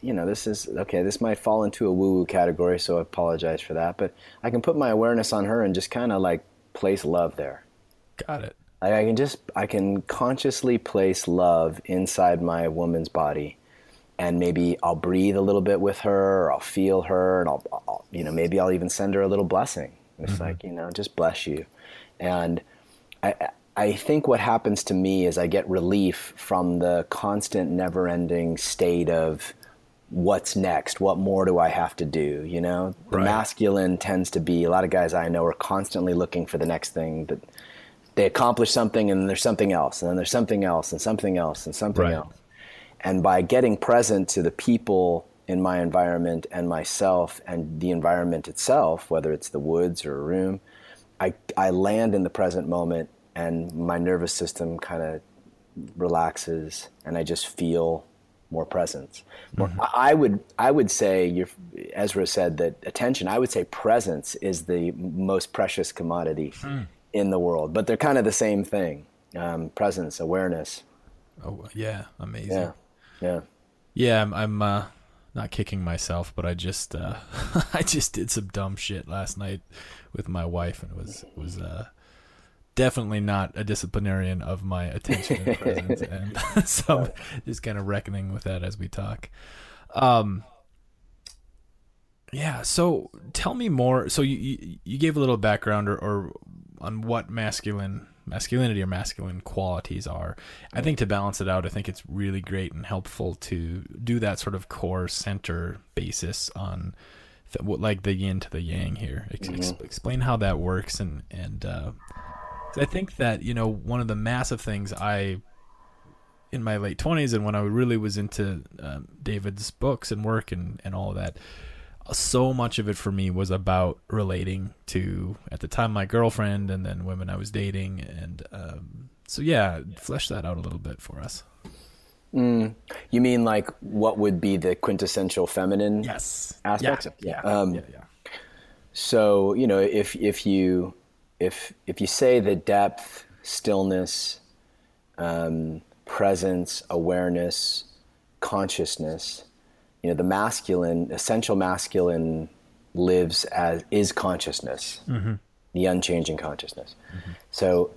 you know, this is okay, this might fall into a woo woo category, so I apologize for that. But I can put my awareness on her and just kind of like place love there. Got it. Like I can just, I can consciously place love inside my woman's body. And maybe I'll breathe a little bit with her, or I'll feel her, and I'll, I'll you know, maybe I'll even send her a little blessing. It's mm-hmm. like, you know, just bless you. And I, I think what happens to me is I get relief from the constant, never-ending state of what's next. What more do I have to do? You know, the Right. masculine tends to be a lot of guys I know are constantly looking for the next thing that they accomplish something, and then there's something else, and then there's something else, and something else, and something Right. else. And by getting present to the people in my environment and myself and the environment itself, whether it's the woods or a room, I, I land in the present moment and my nervous system kind of relaxes and I just feel more presence. More, mm-hmm. I would I would say Ezra said that attention. I would say presence is the most precious commodity mm. in the world. But they're kind of the same thing. Um, presence, awareness. Oh yeah, amazing. Yeah, yeah, yeah. I'm, I'm uh, not kicking myself, but I just uh, I just did some dumb shit last night with my wife, and it was it was uh, definitely not a disciplinarian of my attention and presence, and so just kind of reckoning with that as we talk. Um, yeah. So tell me more. So you you, you gave a little background or, or on what masculine masculinity or masculine qualities are. I think to balance it out, I think it's really great and helpful to do that sort of core center basis on like the yin to the yang here. Ex- mm-hmm. Explain how that works and and uh, I think that you know one of the massive things I in my late twenties and when I really was into um, David's books and work and and all of that. So much of it for me was about relating to at the time my girlfriend and then women I was dating and um, so yeah, flesh that out a little bit for us. Mm, you mean like what would be the quintessential feminine yes. aspects? Yeah, yeah, um, yeah, yeah. So you know, if if you if if you say the depth, stillness, um, presence, awareness, consciousness, you know, the masculine, essential masculine lives as is consciousness, mm-hmm. the unchanging consciousness. Mm-hmm. So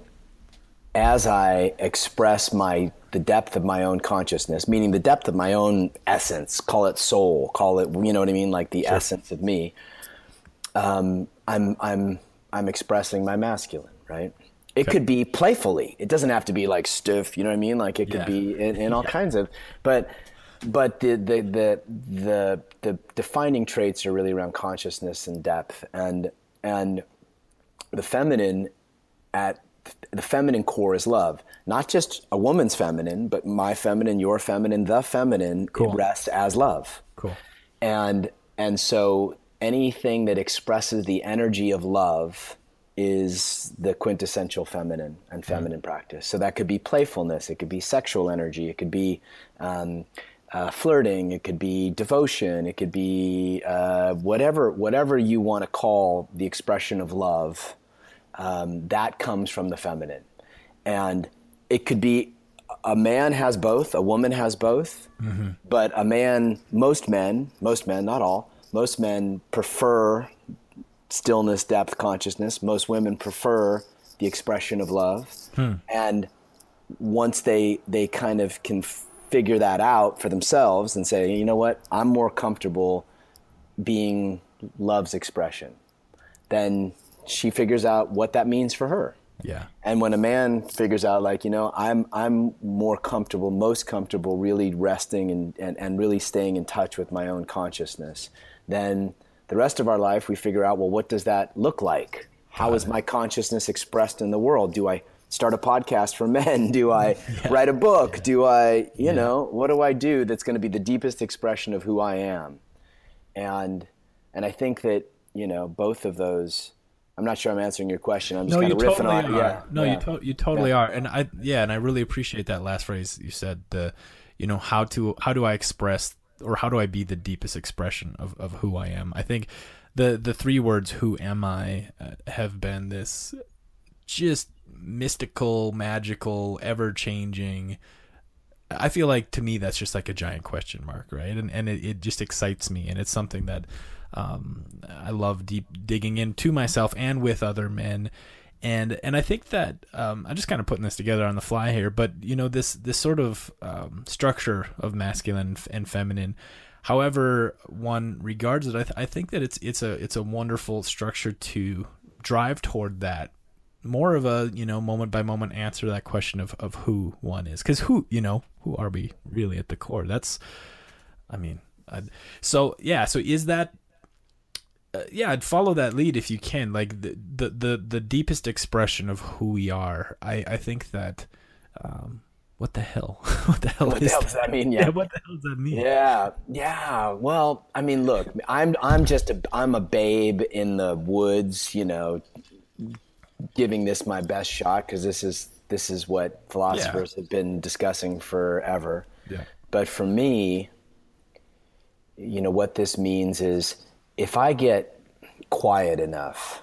as I express my the depth of my own consciousness, meaning the depth of my own essence, call it soul, call it you know what I mean, like the sure. essence of me. Um, I'm I'm I'm expressing my masculine, right? It okay. could be playfully. It doesn't have to be like stiff. You know what I mean? Like it could yeah. be in, in all yeah. kinds of. But but the, the the the the defining traits are really around consciousness and depth and and the feminine at the feminine core is love not just a woman's feminine but my feminine your feminine the feminine cool. rests as love cool and and so anything that expresses the energy of love is the quintessential feminine and mm-hmm. feminine mm. practice. So that could be playfulness, it could be sexual energy, it could be um, uh, flirting, it could be devotion, it could be uh, whatever whatever you want to call the expression of love. Um, that comes from the feminine, and it could be a man has both, a woman has both, mm-hmm. but a man, most men, most men, not all, most men prefer stillness, depth, consciousness. Most women prefer the expression of love. Hmm. And once they they kind of can figure that out for themselves and say, you know what, I'm more comfortable being love's expression, then she figures out what that means for her. Yeah. And when a man figures out like, you know, I'm I'm more comfortable, most comfortable really resting and, and, and really staying in touch with my own consciousness then the rest of our life we figure out well what does that look like how is my consciousness expressed in the world do i start a podcast for men do i yeah. write a book yeah. do i you yeah. know what do i do that's going to be the deepest expression of who i am and and i think that you know both of those I'm not sure I'm answering your question. I'm just no, kind of riffing totally on. Are. Yeah, no, you to- you totally are, and I yeah, and I really appreciate that last phrase you said. The you know how to how do I express or how do I be the deepest expression of, of who I am? I think the the three words "Who am I" uh, have been this just mystical, magical, ever changing. I feel like to me that's just like a giant question mark, right? And and it, it just excites me, and it's something that um, I love deep digging into myself and with other men and and I think that um, I'm just kind of putting this together on the fly here, but you know this this sort of um, structure of masculine and feminine, however one regards it, I, th- I think that it's it's a it's a wonderful structure to drive toward that. More of a you know moment by moment answer that question of of who one is. Because who you know who are we really at the core? That's I mean I'd, so yeah so is that uh, yeah, I'd follow that lead if you can. Like the the the, the deepest expression of who we are. I I think that. Um, what the hell? what the hell, what the hell does that mean? Yeah. yeah. What the hell does that mean? Yeah. Yeah. Well, I mean, look, I'm I'm just a I'm a babe in the woods. You know, giving this my best shot because this is this is what philosophers yeah. have been discussing forever. Yeah. but for me, you know, what this means is if I get quiet enough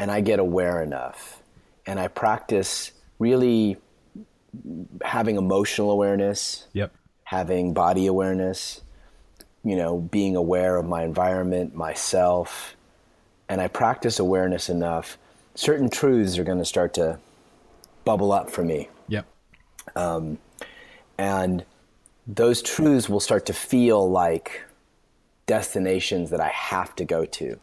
and I get aware enough and I practice really having emotional awareness, Yep. having body awareness, you know, being aware of my environment, myself, and I practice awareness enough, certain truths are going to start to bubble up for me. Yep. Um, and those truths will start to feel like destinations that I have to go to.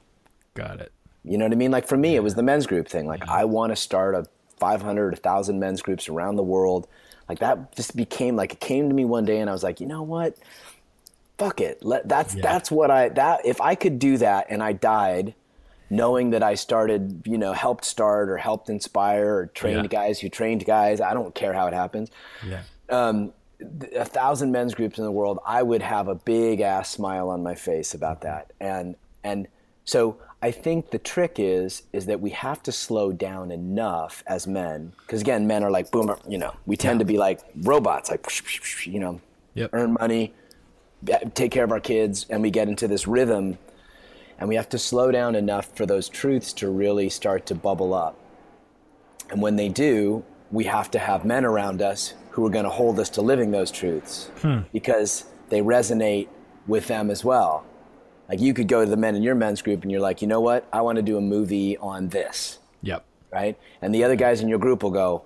Got it. You know what I mean? Like for me, it was the men's group thing. Like mm-hmm. I want to start a 500, 1,000 men's groups around the world. Like that just became like it came to me one day, and I was like, you know what? Fuck it. Let, that's that's what I that if I could do that, and I died, knowing that I started, you know, helped start or helped inspire or trained Yeah. guys who trained guys. I don't care how it happens Yeah. Um, a thousand men's groups in the world, I would have a big ass smile on my face about that. And and so I think the trick is is that we have to slow down enough as men, because again, men are like boomer. You know, we tend to be like robots, like you know, Yep. earn money, eh, take care of our kids, and we get into this rhythm, and we have to slow down enough for those truths to really start to bubble up. And when they do, we have to have men around us who are going to hold us to living those truths hmm. because they resonate with them as well. Like you could go to the men in your men's group and you're like, you know what? I want to do a movie on this, Yep. right? And the other guys in your group will go,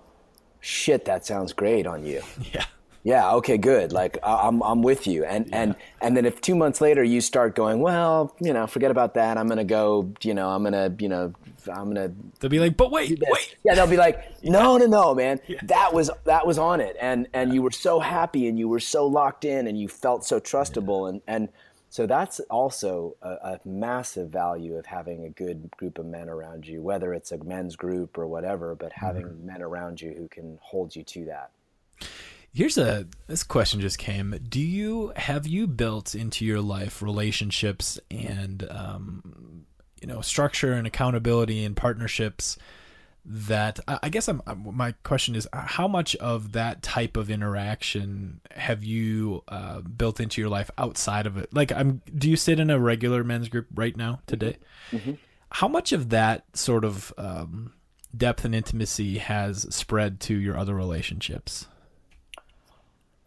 shit, that sounds great on you. Yeah. Yeah, okay, good. Like I- I'm I'm with you. And and and then if 2 months later you start going, well, you know, forget about that. I'm going to go, you know, I'm going to, you know, I'm going to They'll be like, but wait, wait. Yeah, they'll be like, no, no, no, man. That was that was on it, and and you were so happy, and you were so locked in, and you felt so trustable, and and so that's also a, a massive value of having a good group of men around you, whether it's a men's group or whatever, but having mm-hmm. men around you who can hold you to that. Here's a this question just came. Do you have you built into your life relationships and um, you know structure and accountability and partnerships that I, guess I'm, my question is uh, how much of that type of interaction have you uh, built into your life outside of it? Like I'm do you sit in a regular men's group right now today? How much of that sort of um, depth and intimacy has spread to your other relationships?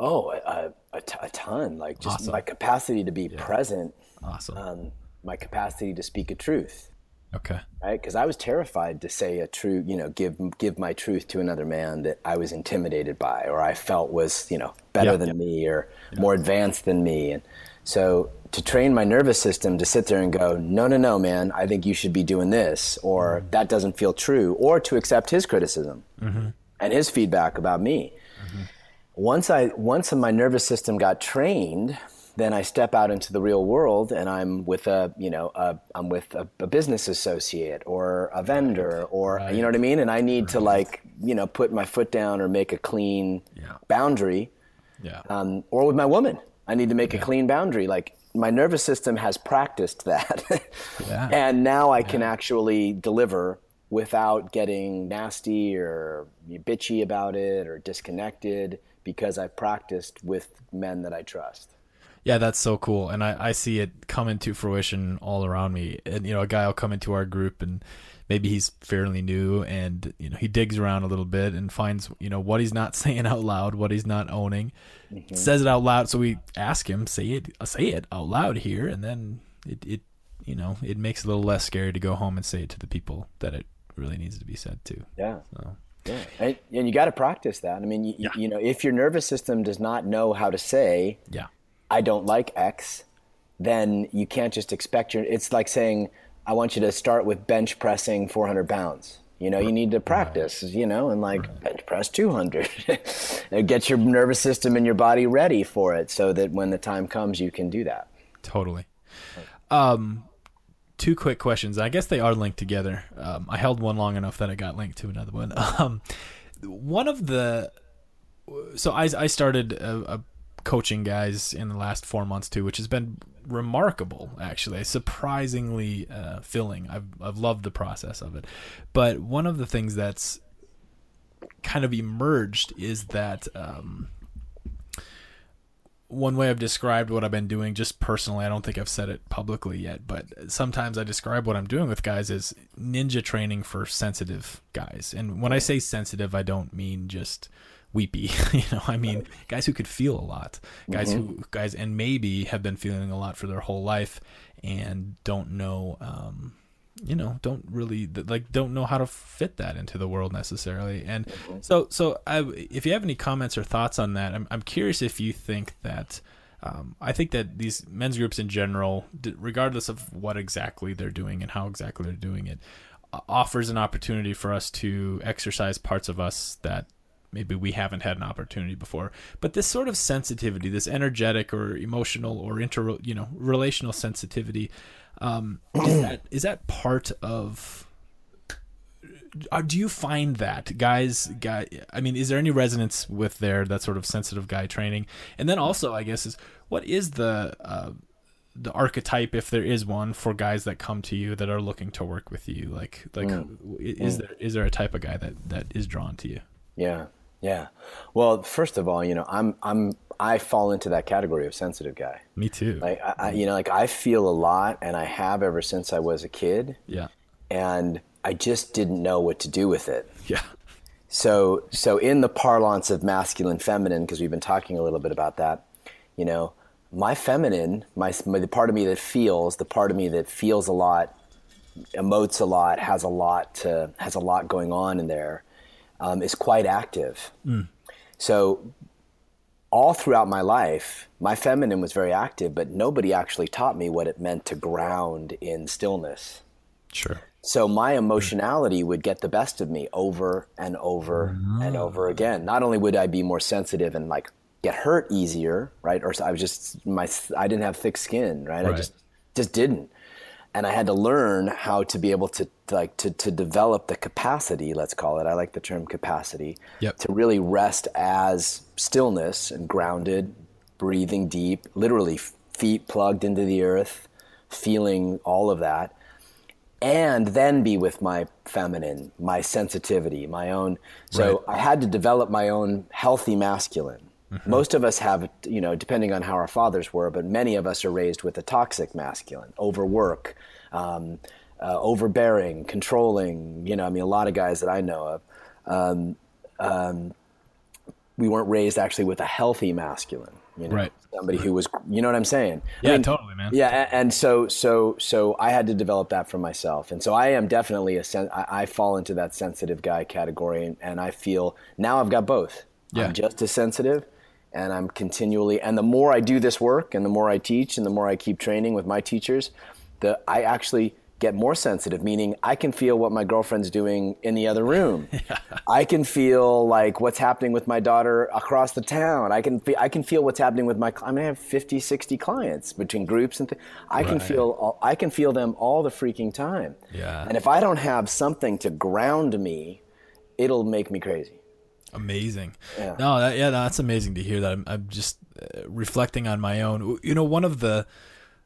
Oh, a, a, t- a ton! Like just Awesome. my capacity to be present, Awesome. um, my capacity to speak a truth. okay. right? Because I was terrified to say a true, you know, give give my truth to another man that I was intimidated by, or I felt was, you know, better Yeah. than me, or more advanced than me, and so to train my nervous system to sit there and go, no, no, no, man, I think you should be doing this, or that doesn't feel true, or to accept his criticism and his feedback about me. Once I once my nervous system got trained, then I step out into the real world and I'm with a you know I'm with a, a business associate or a vendor or you know what I mean, and I need to like you know put my foot down or make a clean Yeah. boundary, Yeah. um, or with my woman, I need to make a clean boundary. Like my nervous system has practiced that, Yeah. and now I can actually deliver without getting nasty or bitchy about it or disconnected because I practiced with men that I trust. Yeah, that's so cool, and I, I see it coming to fruition all around me. And you know, a guy will come into our group, and maybe he's fairly new, and you know, he digs around a little bit and finds you know what he's not saying out loud, what he's not owning, mm-hmm. says it out loud. So we ask him, say it, say it out loud here, and then it, it, you know, it makes it a little less scary to go home and say it to the people that it really needs to be said to. Yeah. So Yeah. And, and you got to practice that. I mean, you, you know, if your nervous system does not know how to say, yeah, I don't like X, then you can't just expect your. It's like saying, I want you to start with bench pressing 400 pounds. You know, you need to practice, you know, and like bench press 200. And Get your nervous system and your body ready for it so that when the time comes, you can do that. Totally. Um, two quick questions. I guess they are linked together. Um, I held one long enough that I got linked to another one. Um, one of the so I I started a, a coaching guys in the last four months too, which has been remarkable actually, surprisingly uh, filling. I've I've loved the process of it, but one of the things that's kind of emerged is that um, one way I've described what I've been doing just personally, I don't think I've said it publicly yet, but sometimes I describe what I'm doing with guys as ninja training for sensitive guys. And when I say sensitive, I don't mean just weepy. you know, I mean guys who could feel a lot, guys mm-hmm. who guys and maybe have been feeling a lot for their whole life and don't know um, you know don't really like don't know how to fit that into the world necessarily and mm-hmm. so so I, if you have any comments or thoughts on that i'm, I'm curious if you think that um, i think that these men's groups in general regardless of what exactly they're doing and how exactly they're doing it offers an opportunity for us to exercise parts of us that maybe we haven't had an opportunity before but this sort of sensitivity this energetic or emotional or inter you know relational sensitivity um, is that is that part of? Uh, do you find that guys, guy? I mean, is there any resonance with their that sort of sensitive guy training? And then also, I guess is what is the uh, the archetype, if there is one, for guys that come to you that are looking to work with you? Like, like mm. is mm. there is there a type of guy that that is drawn to you? Yeah, yeah. Well, first of all, you know, I'm I'm I fall into that category of sensitive guy. Me too. Like I, you know, like I feel a lot, and I have ever since I was a kid. Yeah. And I just didn't know what to do with it. Yeah. So, so in the parlance of masculine, feminine, because we've been talking a little bit about that, you know, my feminine, my, my the part of me that feels, the part of me that feels a lot, emotes a lot, has a lot to, has a lot going on in there, um, is quite active. Mm. So all throughout my life, my feminine was very active, but nobody actually taught me what it meant to ground in stillness. Sure. So my emotionality would get the best of me over and over and over again. Not only would I be more sensitive and like get hurt easier, right? Or I was just my I didn't have thick skin, right? right. I just just didn't and I had to learn how to be able to like to to develop the capacity, let's call it. I like the term capacity yep. to really rest as stillness and grounded, breathing deep, literally feet plugged into the earth, feeling all of that, and then be with my feminine, my sensitivity, my own. So right. I had to develop my own healthy masculine. Mm-hmm. Most of us have, you know, depending on how our fathers were, but many of us are raised with a toxic masculine, overwork, um, uh, overbearing, controlling. You know, I mean, a lot of guys that I know of. Um, um, we weren't raised actually with a healthy masculine. You know, right. somebody who was, you know what I'm saying? Yeah, I mean, totally, man. Yeah, and so, so, so I had to develop that for myself, and so I am definitely a sen- I, I fall into that sensitive guy category, and, and I feel now I've got both. Yeah. I'm just as sensitive, and I'm continually and the more I do this work and the more I teach and the more I keep training with my teachers, the I actually get more sensitive meaning I can feel what my girlfriend's doing in the other room. yeah. I can feel like what's happening with my daughter across the town. I can I can feel what's happening with my I mean I have 50 60 clients between groups and th- I right. can feel all, I can feel them all the freaking time. Yeah. And if I don't have something to ground me, it'll make me crazy. Amazing. Yeah. No, that, yeah, that's amazing to hear that. I'm, I'm just uh, reflecting on my own. You know, one of the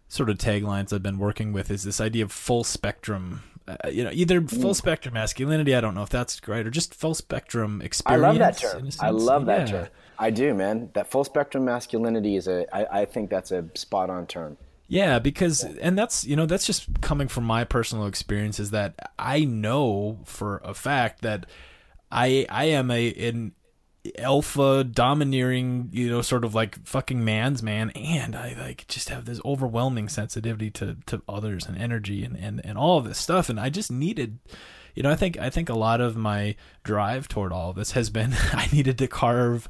sort of taglines I've been working with is this idea of full spectrum. Uh, you know, either full spectrum masculinity. I don't know if that's right, or just full spectrum experience. I love that term. I love that yeah. term. I do, man. That full spectrum masculinity is a. I, I think that's a spot on term. Yeah, because and that's you know that's just coming from my personal experiences that I know for a fact that I I am a an alpha domineering, you know, sort of like fucking man's man, and I like just have this overwhelming sensitivity to to others and energy and and and all of this stuff, and I just needed. You know, I think I think a lot of my drive toward all of this has been I needed to carve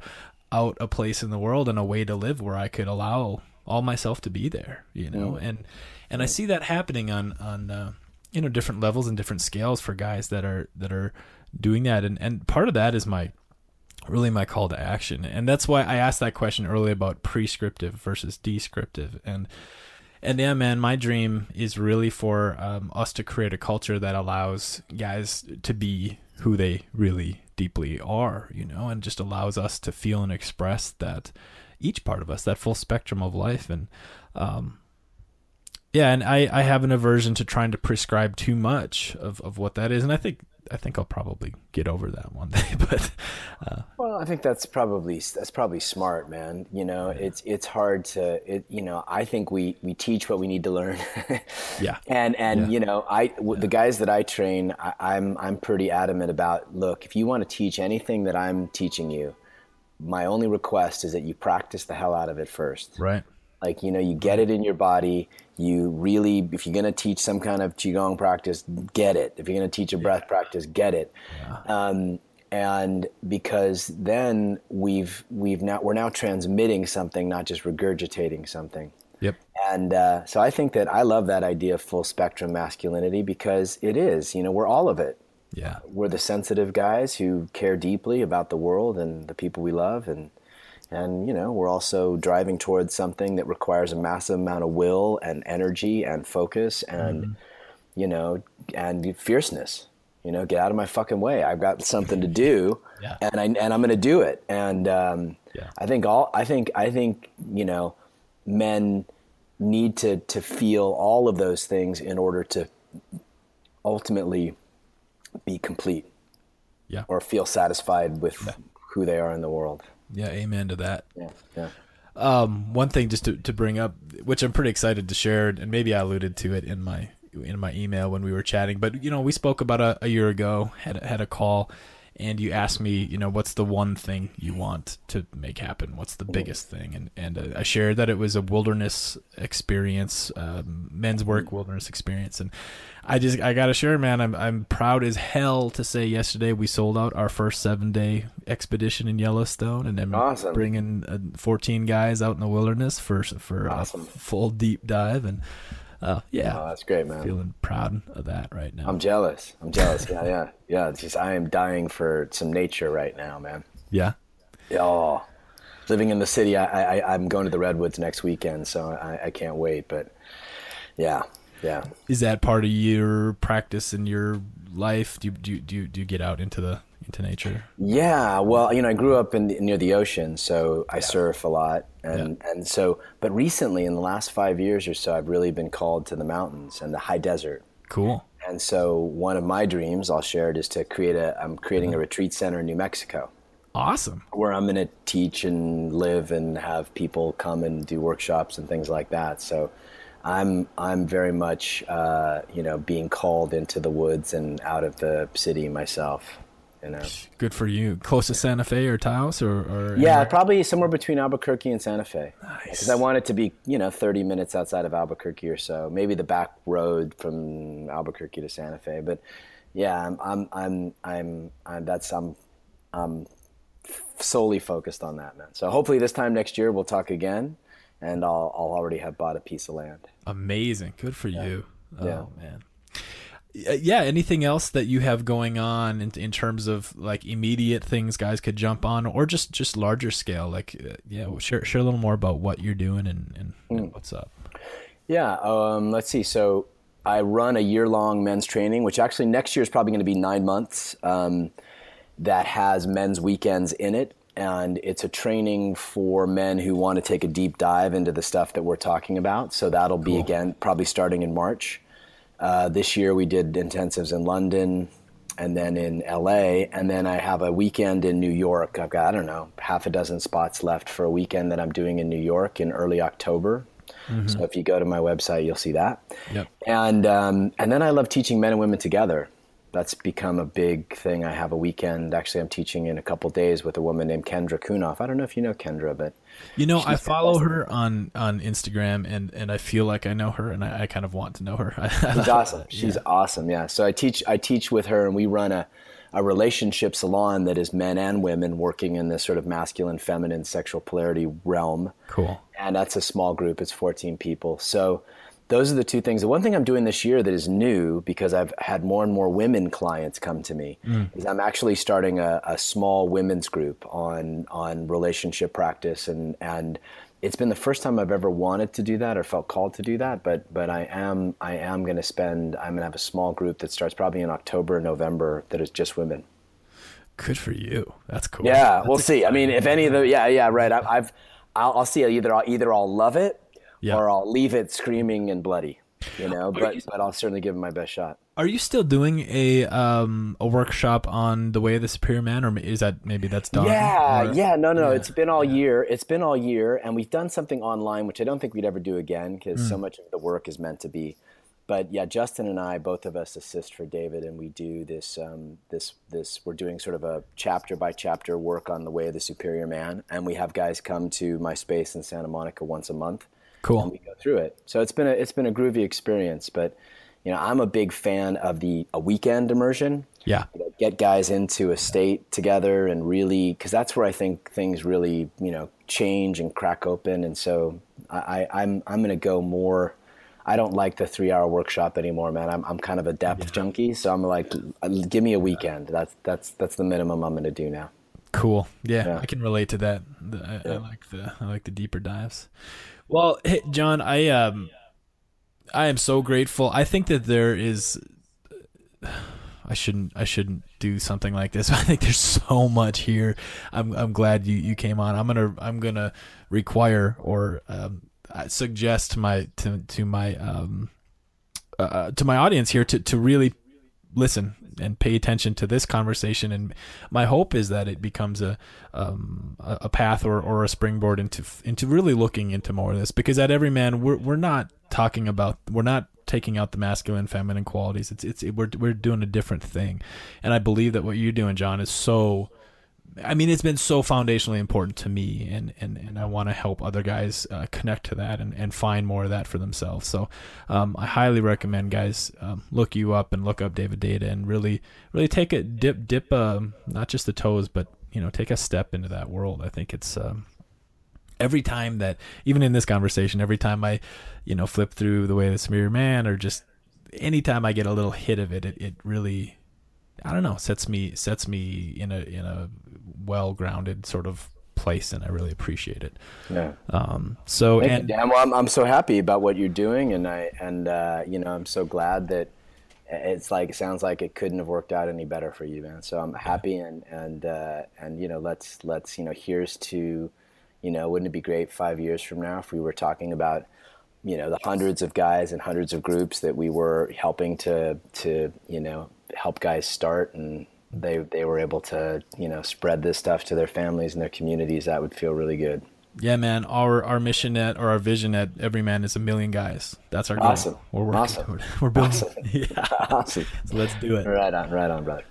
out a place in the world and a way to live where I could allow all myself to be there. You know, mm. and and I see that happening on on uh, you know different levels and different scales for guys that are that are doing that. And and part of that is my really my call to action. And that's why i asked that question earlier about prescriptive versus descriptive. And and yeah man my dream is really for um, us to create a culture that allows guys to be who they really deeply are you know and just allows us to feel and express that each part of us that full spectrum of life. And um, yeah and I, I have an aversion to trying to prescribe too much of, of what that is. And i think I think I'll probably get over that one day. But uh, well, I think that's probably that's probably smart, man. You know, yeah. it's it's hard to it. You know, I think we we teach what we need to learn. yeah. And and yeah. you know, I w- the guys that I train, I, I'm I'm pretty adamant about. Look, if you want to teach anything that I'm teaching you, my only request is that you practice the hell out of it first. Right. Like you know, you get it in your body. You really if you're going to teach some kind of qigong practice get it. If you're going to teach a breath practice get it. Yeah. um, and because then we've we've now we're now transmitting something not just regurgitating something. Yep. And uh, so i think that i love that idea of full spectrum masculinity because it is you know we're all of it. Yeah. We're the sensitive guys who care deeply about the world and the people we love and and, you know, we're also driving towards something that requires a massive amount of will and energy and focus and, mm-hmm. you know, and fierceness. You know, get out of my fucking way. I've got something to do, yeah. and I and I'm going to do it. And um, yeah. I think all I think I think you know, men need to to feel all of those things in order to ultimately be complete. Yeah. Or feel satisfied with yeah. who they are in the world. Yeah, amen to that. Yeah, yeah. Um, one thing just to, to bring up, which I'm pretty excited to share, and maybe I alluded to it in my in my email when we were chatting, but you know, we spoke about a, a year ago, had had a call, and you asked me, you know, what's the one thing you want to make happen? What's the biggest thing? And and uh, I shared that it was a wilderness experience, um, men's work wilderness experience, and I just I gotta share, man. I'm I'm proud as hell to say yesterday we sold out our first seven day expedition in Yellowstone, and I'm awesome. bringing uh, 14 guys out in the wilderness for for awesome. a full deep dive, and uh, yeah, oh, that's great, man. Feeling proud of that right now. I'm jealous. I'm jealous. yeah, yeah, yeah. Just I am dying for some nature right now, man. Yeah. Oh, living in the city, I, I I'm going to the redwoods next weekend, so I, I can't wait. But yeah, yeah. Is that part of your practice in your life? Do you, do you, do you, do you get out into the into nature? Yeah, well, you know, I grew up in near the ocean, so I yeah. surf a lot, and yeah. and so, but recently, in the last five years or so, I've really been called to the mountains and the high desert. Cool. And so, one of my dreams, I'll share it, is to create a. I'm creating mm-hmm. a retreat center in New Mexico. Awesome. Where I'm going to teach and live and have people come and do workshops and things like that. So I'm I'm very much uh, you know being called into the woods and out of the city myself. You know. Good for you. Close to Santa Fe or Taos or, or yeah, anywhere? probably somewhere between Albuquerque and Santa Fe. Nice. Because I want it to be you know 30 minutes outside of Albuquerque or so. Maybe the back road from Albuquerque to Santa Fe. But yeah, I'm I'm I'm I'm, I'm that's I'm I'm solely focused on that man. So hopefully this time next year we'll talk again and I'll, I'll already have bought a piece of land. Amazing. Good for yeah. you. Oh, yeah. man. Yeah. Anything else that you have going on in, in terms of like immediate things guys could jump on or just, just larger scale? Like, uh, yeah, share, share a little more about what you're doing and, and, mm. and what's up. Yeah. Um, let's see. So I run a year long men's training, which actually next year is probably going to be nine months. Um, that has men's weekends in it and it's a training for men who want to take a deep dive into the stuff that we're talking about. So that'll be again probably starting in March. Uh, this year we did intensives in London and then in LA, and then I have a weekend in New York. I've got I don't know half a dozen spots left for a weekend that I'm doing in New York in early October. Mm-hmm. So if you go to my website, you'll see that. Yep. And um, and then I love teaching men and women together that's become a big thing. I have a weekend. Actually, I'm teaching in a couple days with a woman named Kendra Cunov. I don't know if you know Kendra, but you know, I follow her on on Instagram, and and I feel like I know her, and I, I kind of want to know her. She's awesome. She's yeah. awesome. Yeah. So I teach I teach with her, and we run a a relationship salon that is men and women working in this sort of masculine, feminine, sexual polarity realm. Cool. And that's a small group. It's 14 people. So those are the two things. The one thing I'm doing this year that is new because I've had more and more women clients come to me mm. is I'm actually starting a, a, small women's group on on relationship practice and and it's been the first time I've ever wanted to do that or felt called to do that. But but I am I am going to spend I'm going to have a small group that starts probably in October November that is just women. Good for you. That's cool. Yeah, That's we'll see. I mean, if any of the yeah yeah right. I, I've I'll, I'll see either I'll, either I'll love it yeah. or I'll leave it screaming and bloody. You know, but but I'll certainly give it my best shot. Are you still doing a um a workshop on the way of the superior man, or is that maybe that's done? Yeah, or, yeah, no, no, yeah. it's been all year. It's been all year, and we've done something online, which I don't think we'd ever do again because mm. so much of the work is meant to be. But yeah, Justin and I, both of us, assist for David, and we do this. Um, this this we're doing sort of a chapter by chapter work on the way of the superior man, and we have guys come to my space in Santa Monica once a month. Cool. And we go through it. So it's been a it's been a groovy experience, but you know, I'm a big fan of the a weekend immersion. Yeah. You know, get guys into a state together and really, because that's where I think things really, you know, change and crack open. And so I, I'm I'm going to go more. I don't like the three hour workshop anymore, man. I'm I'm kind of a depth yeah. junkie, so I'm like, give me a weekend. That's that's that's the minimum I'm going to do now. Cool. Yeah, yeah, I can relate to that. I, yeah. I like the I like the deeper dives. Well, hey, John, I um I am so grateful. I think that there is. I shouldn't. I shouldn't do something like this. I think there's so much here. I'm. I'm glad you, you came on. I'm gonna. I'm gonna require or um, suggest to my to to my um uh, uh to my audience here to to really listen and pay attention to this conversation. And my hope is that it becomes a um, a path or, or a springboard into into really looking into more of this. Because at Evryman, we're we're not talking about we're not taking out the masculine feminine qualities. It's it's it, we're we're doing a different thing, and I believe that what you're doing, John, is so I mean, it's been so foundationally important to me, and and, and I want to help other guys uh, connect to that and, and find more of that for themselves. So, um, I highly recommend guys um, look you up and look up David Deida and really really take a dip dip um, not just the toes, but you know take a step into that world. I think it's um, every time that even in this conversation, every time I you know flip through the way the Superior Man or just anytime I get a little hit of it, it, it really I don't know sets me sets me in a in a well grounded sort of place, and I really appreciate it. Yeah. Um, so Thank and you, Dan. Well, I'm I'm so happy about what you're doing, and I and uh, you know I'm so glad that it's like it sounds like it couldn't have worked out any better for you, man. So I'm happy, and and uh, and you know let's let's you know here's to you know wouldn't it be great five years from now if we were talking about you know the hundreds of guys and hundreds of groups that we were helping to to you know help guys start and they they were able to you know spread this stuff to their families and their communities, that would feel really good. Yeah, man. Our our mission at or our vision at Evryman is a million guys. That's our goal. Awesome. We're working awesome. Toward, we're building. Awesome. Yeah. awesome. So let's do it. Right on. Right on, brother.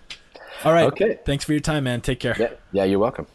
All right. Okay. Thanks for your time, man. Take care. Yeah. Yeah. You're welcome.